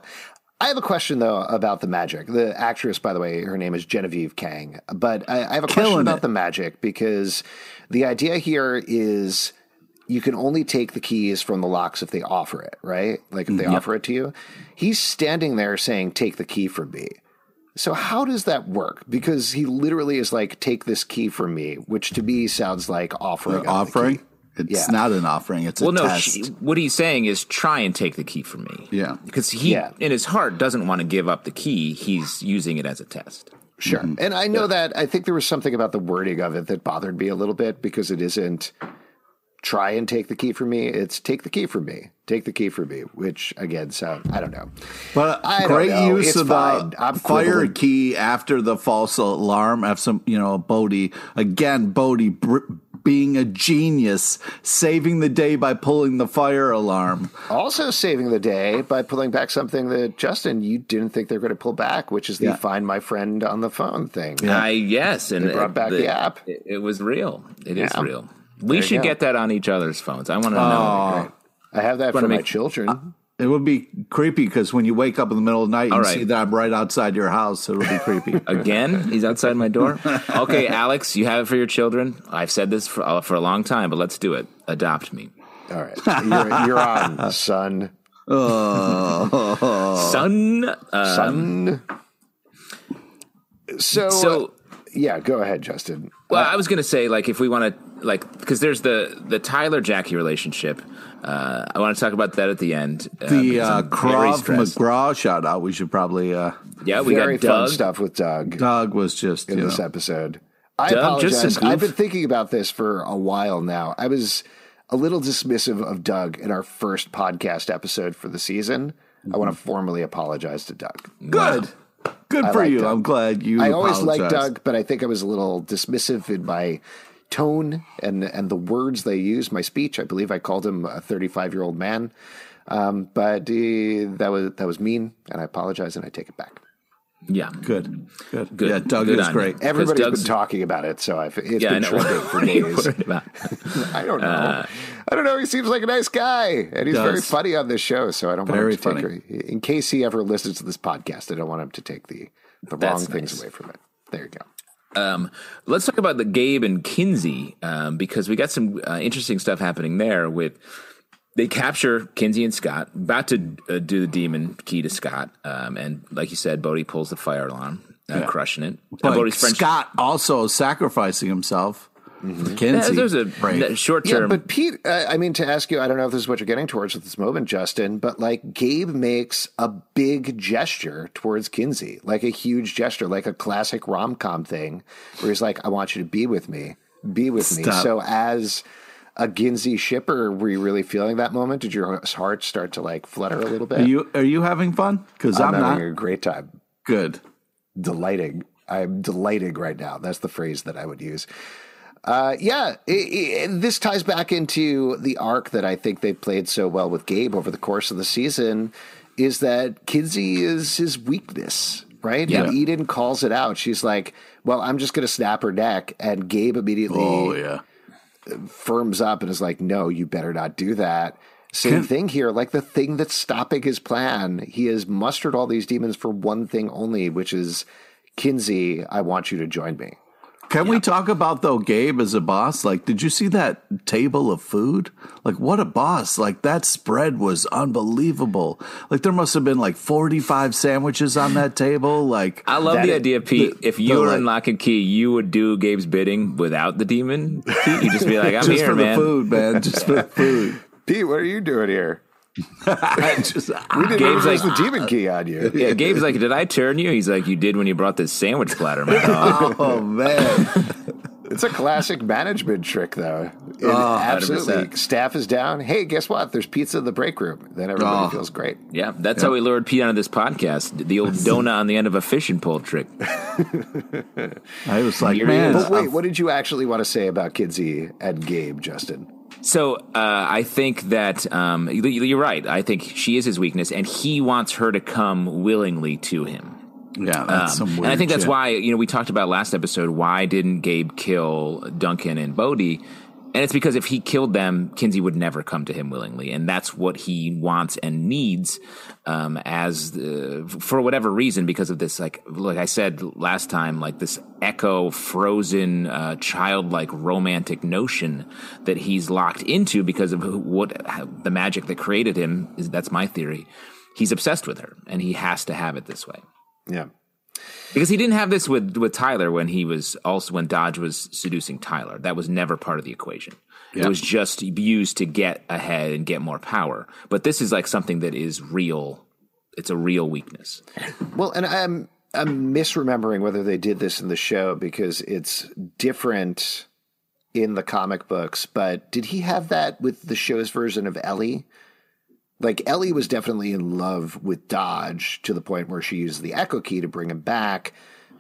Speaker 2: I have a question though about the magic. The actress, by the way, her name is Genevieve Kang. But I, I have a question about
Speaker 4: it.
Speaker 2: the magic because the idea here is you can only take the keys from the locks if they offer it, right? Like if they offer it to you. He's standing there saying, "Take the key from me." So how does that work? Because he literally is like, "Take this key from me," which to me sounds like offering.
Speaker 4: offering.
Speaker 2: Key.
Speaker 4: It's
Speaker 2: Yeah.
Speaker 4: not an offering. It's a
Speaker 3: Well, no.
Speaker 4: test.
Speaker 3: She, what he's saying is try and take the key from me.
Speaker 4: Yeah.
Speaker 3: because he
Speaker 2: Yeah.
Speaker 3: in his heart doesn't want to give up the key. He's using it as a test.
Speaker 2: Sure.
Speaker 4: Mm-hmm.
Speaker 2: And I know that I think there was something about the wording of it that bothered me a little bit because it isn't try and take the key from me. It's take the key from me. Take the key from me, which again sound I don't know.
Speaker 4: But
Speaker 2: I don't
Speaker 4: great
Speaker 2: know.
Speaker 4: use
Speaker 2: It's
Speaker 4: of
Speaker 2: fine.
Speaker 4: the fire
Speaker 2: quibbling.
Speaker 4: key after the false alarm. Have some, you know, Bode again. Bode br- being a genius, saving the day by pulling the fire alarm.
Speaker 2: Also saving the day by pulling back something that Justin you didn't think they were going to pull back, which is the
Speaker 4: Yeah.
Speaker 2: find my friend on the phone thing.
Speaker 3: I yes, and
Speaker 2: They brought back the app.
Speaker 3: It, it was real. It is
Speaker 2: Yeah.
Speaker 3: real. We
Speaker 2: you
Speaker 3: should
Speaker 2: go.
Speaker 3: get that on each other's phones. I want to
Speaker 4: Oh.
Speaker 3: know.
Speaker 2: I have that
Speaker 3: Wanna
Speaker 2: for my
Speaker 3: make-
Speaker 2: children.
Speaker 4: It would be creepy because when you wake up in the middle of the night and
Speaker 3: All right.
Speaker 4: see that I'm right outside your house, it'll be creepy.
Speaker 3: Again, he's outside my door. Okay, Alex, you have it for your children. I've said this for, uh, for a long time, but let's do it. Adopt me,
Speaker 2: All right. You're, you're on, son.
Speaker 3: son. Uh,
Speaker 2: Son. So,
Speaker 3: so,
Speaker 2: yeah, go ahead, Justin.
Speaker 3: well, I was gonna say, like, if we want to, like, because there's the the Tyler Jackie relationship. Uh, I want to talk about that at the end. Uh,
Speaker 4: the
Speaker 3: because
Speaker 4: uh, Krav. McGraw shout out. We should probably. Uh,
Speaker 3: Yeah, we
Speaker 2: Very
Speaker 3: got
Speaker 2: fun
Speaker 3: Doug.
Speaker 2: stuff with Doug.
Speaker 4: Doug was just
Speaker 2: in
Speaker 4: you
Speaker 2: this
Speaker 4: know,
Speaker 2: episode. I
Speaker 3: Doug,
Speaker 2: apologize. I've been thinking about this for a while now. I was a little dismissive of Doug in our first podcast episode for the season. I want to
Speaker 4: Mm-hmm.
Speaker 2: formally apologize to Doug.
Speaker 4: good. Good for you.
Speaker 2: Doug.
Speaker 4: I'm glad you.
Speaker 2: I always liked. Doug, but I think I was a little dismissive in my tone and and the words they use. My speech, I believe, I called him a 35 year old man, um, but uh, that was that was mean, and I apologize, and I take it back.
Speaker 3: Yeah.
Speaker 4: Good, good,
Speaker 3: Good.
Speaker 4: Yeah, Doug
Speaker 3: Good
Speaker 4: is great.
Speaker 3: you.
Speaker 2: Everybody's
Speaker 3: Doug's-
Speaker 2: been talking about it, so I've, it's
Speaker 3: Yeah, I
Speaker 2: been trending for
Speaker 3: What are you
Speaker 2: days. I don't know.
Speaker 3: Uh,
Speaker 2: I don't know. He seems like a nice guy, and he's very funny on this show. So I don't want
Speaker 4: Very
Speaker 2: him to
Speaker 4: funny.
Speaker 2: take. In case he ever listens to this podcast, I don't want him to take the the wrong
Speaker 3: That's
Speaker 2: things away from it. There you go.
Speaker 3: Um, let's talk about the Gabe and Kinsey um, because we got some uh, interesting stuff happening there. With they capture Kinsey and Scott, about to uh, do the demon key to Scott, um, and like you said, Bode pulls the fire alarm, uh, crushing it.
Speaker 4: But
Speaker 3: French.
Speaker 4: Scott also sacrificing himself.
Speaker 3: Yeah,
Speaker 4: Kinsey,
Speaker 3: there's a
Speaker 4: Right.
Speaker 3: short
Speaker 2: Yeah,
Speaker 3: term.
Speaker 2: but Pete, uh, I mean, to ask you, I don't know if this is what you're getting towards at this moment, Justin, but like Gabe makes a big gesture towards Kinsey, like a huge gesture, like a classic rom com thing, where he's like, "I want you to be with me, be with me." So as a Kinsey shipper, were you really feeling that moment? Did your heart start to like flutter a little bit?
Speaker 4: Are you are you having fun? Because
Speaker 2: I'm,
Speaker 4: I'm, not.
Speaker 2: having a great time.
Speaker 4: Good.
Speaker 2: delighting. I'm delighting right now. That's the phrase that I would use. Uh, yeah, it, it, this ties back into the arc that I think they played so well with Gabe over the course of the season. Is that Kinsey is his weakness, right?
Speaker 4: Yeah.
Speaker 2: And Eden calls it out. She's like, "Well, I'm just going to snap her neck," and Gabe immediately
Speaker 4: Oh yeah.
Speaker 2: firms up and is like, "No, you better not do that." Same
Speaker 4: Can-
Speaker 2: thing here. Like the thing that's stopping his plan, he has mustered all these demons for one thing only, which is Kinsey. I want you to join me.
Speaker 4: Can we talk about though Gabe as a boss? Like, did you see that table of food? Like, what a boss! Like that spread was unbelievable. Like there must have been like forty five sandwiches on that table. Like
Speaker 3: I love the
Speaker 2: is-
Speaker 3: idea, Pete.
Speaker 4: the-
Speaker 3: if you
Speaker 4: the,
Speaker 3: were
Speaker 4: like-
Speaker 3: in Locke and Key, you would do Gabe's bidding without the demon key. You just be like, "I'm
Speaker 4: just
Speaker 3: here,
Speaker 4: for
Speaker 3: man."
Speaker 4: the food, man. Just for the food.
Speaker 2: Pete, what are you doing here?
Speaker 4: I just,
Speaker 2: We didn't
Speaker 3: Gabe's like-
Speaker 2: the demon key on you.
Speaker 3: Yeah, Gabe's like, "Did I turn you?" He's like, "You did when you brought this sandwich platter, man." Oh,
Speaker 4: oh man.
Speaker 2: It's a classic management trick, though. It
Speaker 4: Oh,
Speaker 2: absolutely.
Speaker 3: 100%.
Speaker 2: Staff is down. Hey, guess what? There's pizza in the break room. Then everybody
Speaker 4: Oh.
Speaker 2: feels great.
Speaker 3: yeah, that's how we lured Pete onto this podcast. The old donut on the end of a fishing pole trick.
Speaker 4: I was like, man.
Speaker 2: But wait, what did you actually want to say about Kinsey and Gabe, Justin?
Speaker 3: So uh, I think that um, you- you're right. I think she is his weakness, and he wants her to come willingly to him.
Speaker 4: yeah, that's some
Speaker 3: Um,
Speaker 4: weird
Speaker 3: and I think that's
Speaker 4: shit.
Speaker 3: why you know we talked about last episode. Why didn't Gabe kill Duncan and Bode? And it's because if he killed them, Kinsey would never come to him willingly, and that's what he wants and needs um, as uh, for whatever reason because of this. Like like I said last time, like this echo, frozen, uh, childlike, romantic notion that he's locked into because of what the magic that created him. Is that's my theory. He's obsessed with her, and he has to have it this way.
Speaker 2: Yeah.
Speaker 3: Because he didn't have this with, with Tyler when he was also when Dodge was seducing Tyler. That was never part of the equation. It was just used to get ahead and get more power. But this is like something that is real. It's a real weakness.
Speaker 2: Well, and I'm I'm misremembering whether they did this in the show because it's different in the comic books. But did he have that with the show's version of Ellie? Like Ellie was definitely in love with Dodge to the point where she used the Echo Key to bring him back.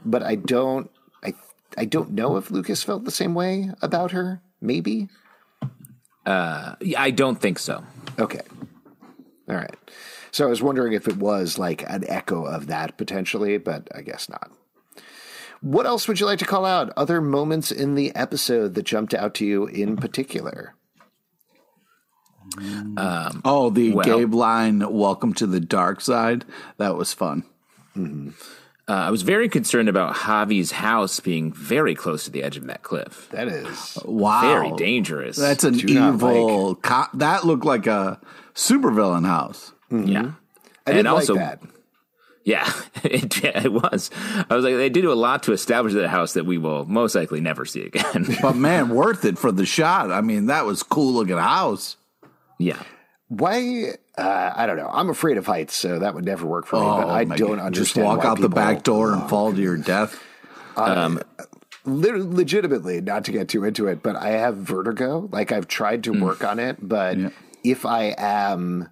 Speaker 2: But I don't I I don't know if Lucas felt the same way about her. Maybe.
Speaker 3: Yeah, I don't think so.
Speaker 2: Okay. All right. So I was wondering if it was like an echo of that potentially, but I guess not. What else would you like to call out? Other moments in the episode that jumped out to you in particular?
Speaker 4: Um, oh, the
Speaker 3: Well-
Speaker 4: Gabe line, "Welcome to the dark side." That was fun. Mm-hmm.
Speaker 3: Uh, I was very concerned about Javi's house being very close to the edge of that cliff.
Speaker 2: That is.
Speaker 4: Wow,
Speaker 3: Very dangerous.
Speaker 4: That's an
Speaker 2: Do not
Speaker 4: evil. Co- that looked like a supervillain house. Mm-hmm.
Speaker 3: yeah.
Speaker 2: I didn't
Speaker 3: and also,
Speaker 2: like that.
Speaker 3: Yeah, it, yeah, it was. I was like, they did a lot to establish that house that we will most likely never see again.
Speaker 4: But man, worth it for the shot. I mean, that was cool looking house.
Speaker 3: Yeah.
Speaker 2: Why? Uh, I don't know. I'm afraid of heights, so that would never work for me. but oh,
Speaker 4: I
Speaker 2: don't
Speaker 4: God.
Speaker 2: understand.
Speaker 4: Just walk
Speaker 2: why
Speaker 4: out the back door and fall to your death.
Speaker 2: Uh, um, lit- legitimately, not to get too into it, but I have vertigo. Like I've tried to hmm. work on it, but if I am,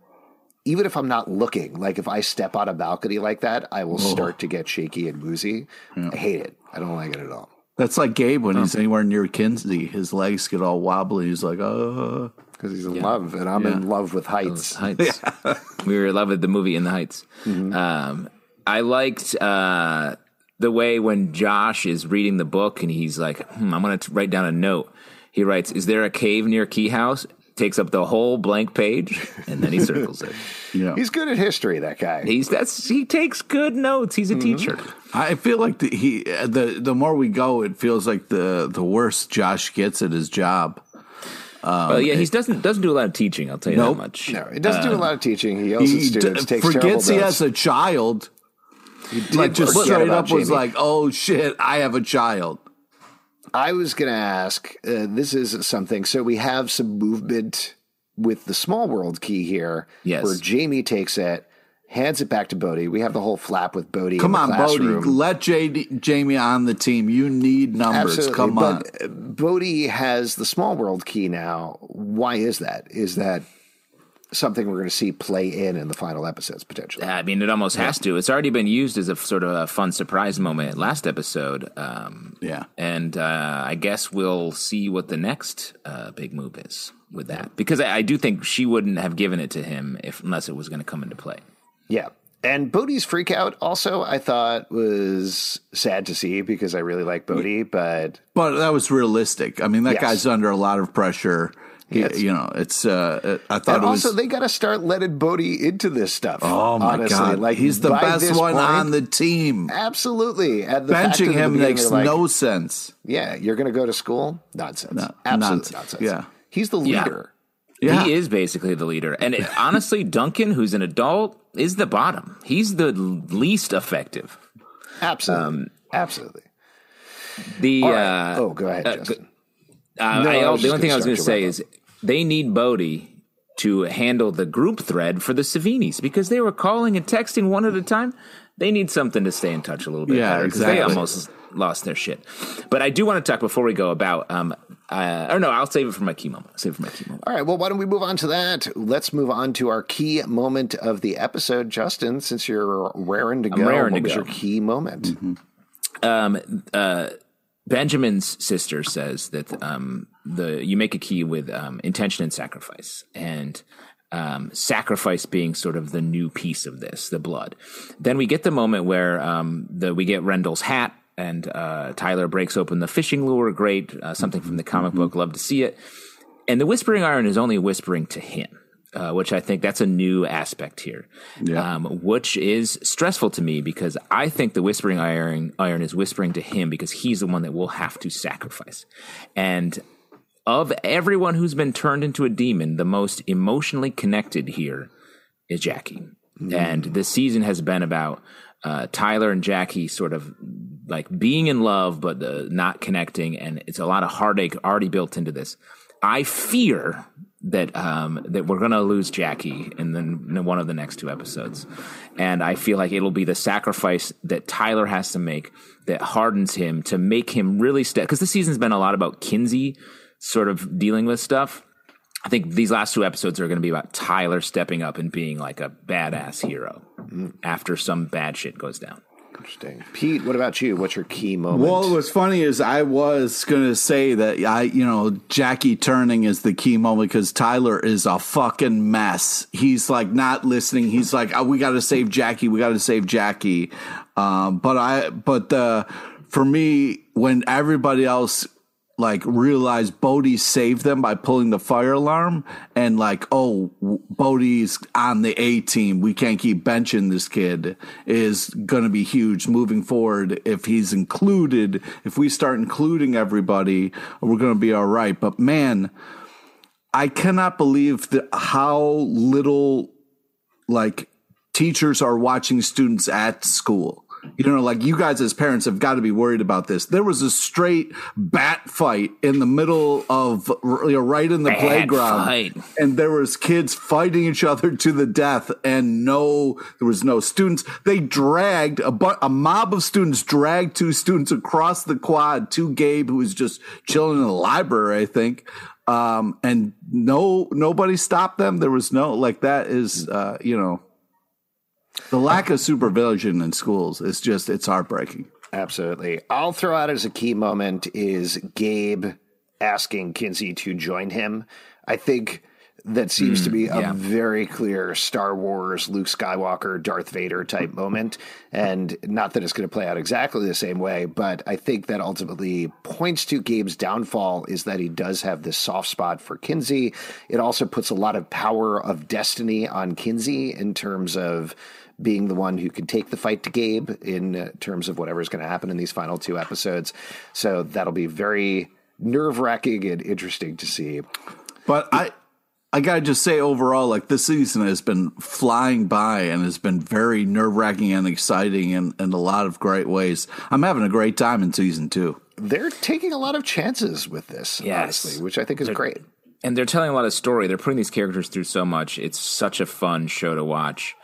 Speaker 2: even if I'm not looking, like if I step on a balcony like that, I will oh. start to get shaky and woozy. I hate it. I don't like it at all.
Speaker 4: That's like Gabe when he's anywhere near Kinsey. His legs get all wobbly. He's like, oh.
Speaker 2: Because he's in love, and I'm in love with heights.
Speaker 3: Heights. Yeah. we were in love with the movie In the Heights. Um, I liked uh, the way when Josh is reading the book and he's like, hmm, I'm going to write down a note. He writes, Is there a cave near Key House? Takes up the whole blank page and then he circles it.
Speaker 4: You know.
Speaker 2: He's good at history, that guy.
Speaker 3: He's that's he takes good notes. He's a teacher.
Speaker 4: I feel like the, he the the more we go, it feels like the the worse Josh gets at his job.
Speaker 3: But yeah, he doesn't doesn't do a lot of teaching. I'll tell you
Speaker 4: Nope.
Speaker 3: that much.
Speaker 2: no, he doesn't do a lot of teaching. He yells
Speaker 4: He
Speaker 2: students,
Speaker 4: d-
Speaker 2: takes
Speaker 4: forgets he has a child. Like just straight
Speaker 2: about
Speaker 4: up was like, "Oh shit, I have a child."
Speaker 2: I was going to ask. Uh, this is something. So we have some movement with the small world key here,
Speaker 3: Yes.
Speaker 2: where Jamie takes it, hands it back to Bode. We have the whole flap with Bode.
Speaker 4: Come
Speaker 2: in the
Speaker 4: on,
Speaker 2: Bode,
Speaker 4: let JD, Jamie on the team. You need numbers.
Speaker 2: Absolutely.
Speaker 4: Come on.
Speaker 2: but uh, Bode has the small world key now. Why is that? Is that something we're going to see play in in the final episodes potentially?
Speaker 3: I mean, it almost has to. It's already been used as a sort of a fun surprise moment last episode. Um,
Speaker 4: Yeah.
Speaker 3: and uh, I guess we'll see what the next uh, big move is with that because I, I do think she wouldn't have given it to him if unless it was going to come into play.
Speaker 2: Yeah. And Bode's freak out also I thought was sad to see because I really like Bode, but
Speaker 4: But that was realistic. I mean, that
Speaker 2: Yes.
Speaker 4: guy's under a lot of pressure. He-
Speaker 2: Yes.
Speaker 4: you know, it's. Uh, I thought
Speaker 2: and
Speaker 4: it was.
Speaker 2: also they got to start letting Bode into this stuff.
Speaker 4: oh my
Speaker 2: honestly.
Speaker 4: god,
Speaker 2: Like
Speaker 4: he's the best one
Speaker 2: point-
Speaker 4: on the team.
Speaker 2: Absolutely. And the fact
Speaker 4: Benching
Speaker 2: of the
Speaker 4: him
Speaker 2: beginning,
Speaker 4: makes
Speaker 2: like,
Speaker 4: no sense.
Speaker 2: Yeah, you're going to go to school? Nonsense.
Speaker 4: No,
Speaker 2: Absolute
Speaker 4: nonsense.
Speaker 2: nonsense.
Speaker 4: Yeah.
Speaker 2: He's the
Speaker 3: Yeah.
Speaker 2: leader.
Speaker 4: Yeah.
Speaker 3: He is basically the leader, and it, honestly, Duncan, who's an adult, is the bottom. He's the least effective.
Speaker 2: Absolutely.
Speaker 4: Um,
Speaker 2: Absolutely.
Speaker 3: The
Speaker 2: All right.
Speaker 3: uh,
Speaker 2: oh, go ahead,
Speaker 3: uh,
Speaker 2: Justin.
Speaker 3: Uh,
Speaker 2: No,
Speaker 3: I,
Speaker 2: I
Speaker 3: the only thing I was
Speaker 2: gonna
Speaker 3: going to
Speaker 2: start
Speaker 3: say is they need Bode to handle the group thread for the Savinis because they were calling and texting one at a time. They need something to stay in touch a little bit
Speaker 4: Yeah,
Speaker 3: better because they almost lost their shit. But I do want to talk before we go about. Um, uh, or no, I'll save it for my key moment. Save it for my key moment.
Speaker 2: All right. Well, why don't we move on to that? Let's move on to our key moment of the episode. Justin, since you're raring to go,
Speaker 3: raring
Speaker 2: what
Speaker 3: to
Speaker 2: was
Speaker 3: go.
Speaker 2: your key moment?
Speaker 4: Mm-hmm.
Speaker 3: Um, uh, Benjamin's sister says that um, the you make a key with um, intention and sacrifice, and um, sacrifice being sort of the new piece of this, the blood. Then we get the moment where um, the we get Rendell's hat, and uh, Tyler breaks open the fishing lure. Great, uh, something from the comic book. Love to see it. And the whispering iron is only whispering to him. Uh, which I think that's a new aspect here, um, which is stressful to me because I think the whispering iron iron is whispering to him because he's the one that will have to sacrifice. And of everyone who's been turned into a demon, the most emotionally connected here is Jackie. And this season has been about uh, Tyler and Jackie sort of like being in love, but uh, not connecting. And it's a lot of heartache already built into this. I fear that um, that we're going to lose Jackie in, the, in one of the next two episodes, and I feel like it'll be the sacrifice that Tyler has to make that hardens him to make him really step. Because the season's been a lot about Kinsey sort of dealing with stuff. I think these last two episodes are going to be about Tyler stepping up and being like a badass hero after some bad shit goes down.
Speaker 2: Interesting. Pete, what about you? What's your key moment?
Speaker 4: Well, what's funny is I was going to say that I, you know, Jackie turning is the key moment because Tyler is a fucking mess. He's like not listening. He's like, oh, we got to save Jackie. We got to save Jackie. Um, but I, but uh, for me, when everybody else like realize Bode saved them by pulling the fire alarm and like, oh, Bode's on the A team. We can't keep benching this kid is going to be huge moving forward. If he's included, if we start including everybody, we're going to be all right. But man, I cannot believe that how little like teachers are watching students at school. You know, like you guys as parents have got to be worried about this. There was a straight bat fight in the middle of, you know, right in the
Speaker 3: Bat
Speaker 4: playground,
Speaker 3: fight.
Speaker 4: and there was kids fighting each other to the death, and no, there was no students. They dragged a bu- a mob of students dragged two students across the quad to Gabe, who was just chilling in the library, I think. Um, and no, nobody stopped them. There was no like that is, uh, you know, the lack of supervision in schools is just it's heartbreaking.
Speaker 2: Absolutely. I'll throw out as a key moment is Gabe asking Kinsey to join him. I think that seems to mm, be a
Speaker 3: yeah.
Speaker 2: very clear Star Wars, Luke Skywalker, Darth Vader type mm. moment. And not that it's going to play out exactly the same way, but I think that ultimately points to Gabe's downfall is that he does have this soft spot for Kinsey. It also puts a lot of power of destiny on Kinsey in terms of being the one who can take the fight to Gabe in uh, terms of whatever's going to happen in these final two episodes. So that'll be very nerve wracking and interesting to see.
Speaker 4: But I I gotta just say overall, like this season has been flying by and has been very nerve wracking and exciting in, in a lot of great ways. I'm having a great time in season two.
Speaker 2: They're taking a lot of chances with this,
Speaker 3: Yes.
Speaker 2: honestly, which I think is great.
Speaker 3: and they're telling a lot of story. They're putting these characters through so much. It's such a fun show to watch.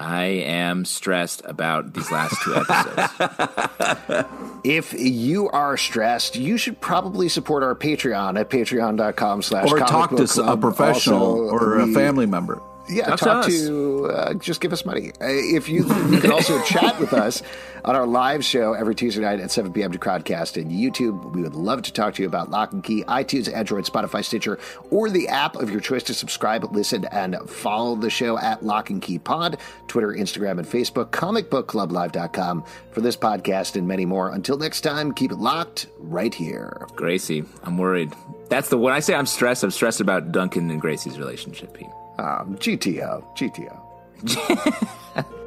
Speaker 3: I am stressed about these last two episodes.
Speaker 2: If you are stressed, you should probably support our Patreon at patreon.com slash
Speaker 4: Or talk to s- a
Speaker 2: club.
Speaker 4: professional
Speaker 2: Also,
Speaker 4: or a family member.
Speaker 2: Yeah,
Speaker 3: Talk to
Speaker 2: talk
Speaker 3: us.
Speaker 2: to, uh, just give us money. Uh, if you, you can also chat with us on our live show every Tuesday night at 7 p.m. to Crowdcast and YouTube. We would love to talk to you about Locke and Key, iTunes, Android, Spotify, Stitcher, or the app of your choice to subscribe, listen, and follow the show at Locke and Key Pod, Twitter, Instagram, and Facebook, comicbookclublive.com for this podcast and many more. Until next time, keep it locked right here.
Speaker 3: Gracie, I'm worried. That's the when I say I'm stressed. I'm stressed about Duncan and Gracie's relationship. Pete.
Speaker 2: Um, GTO, GTO.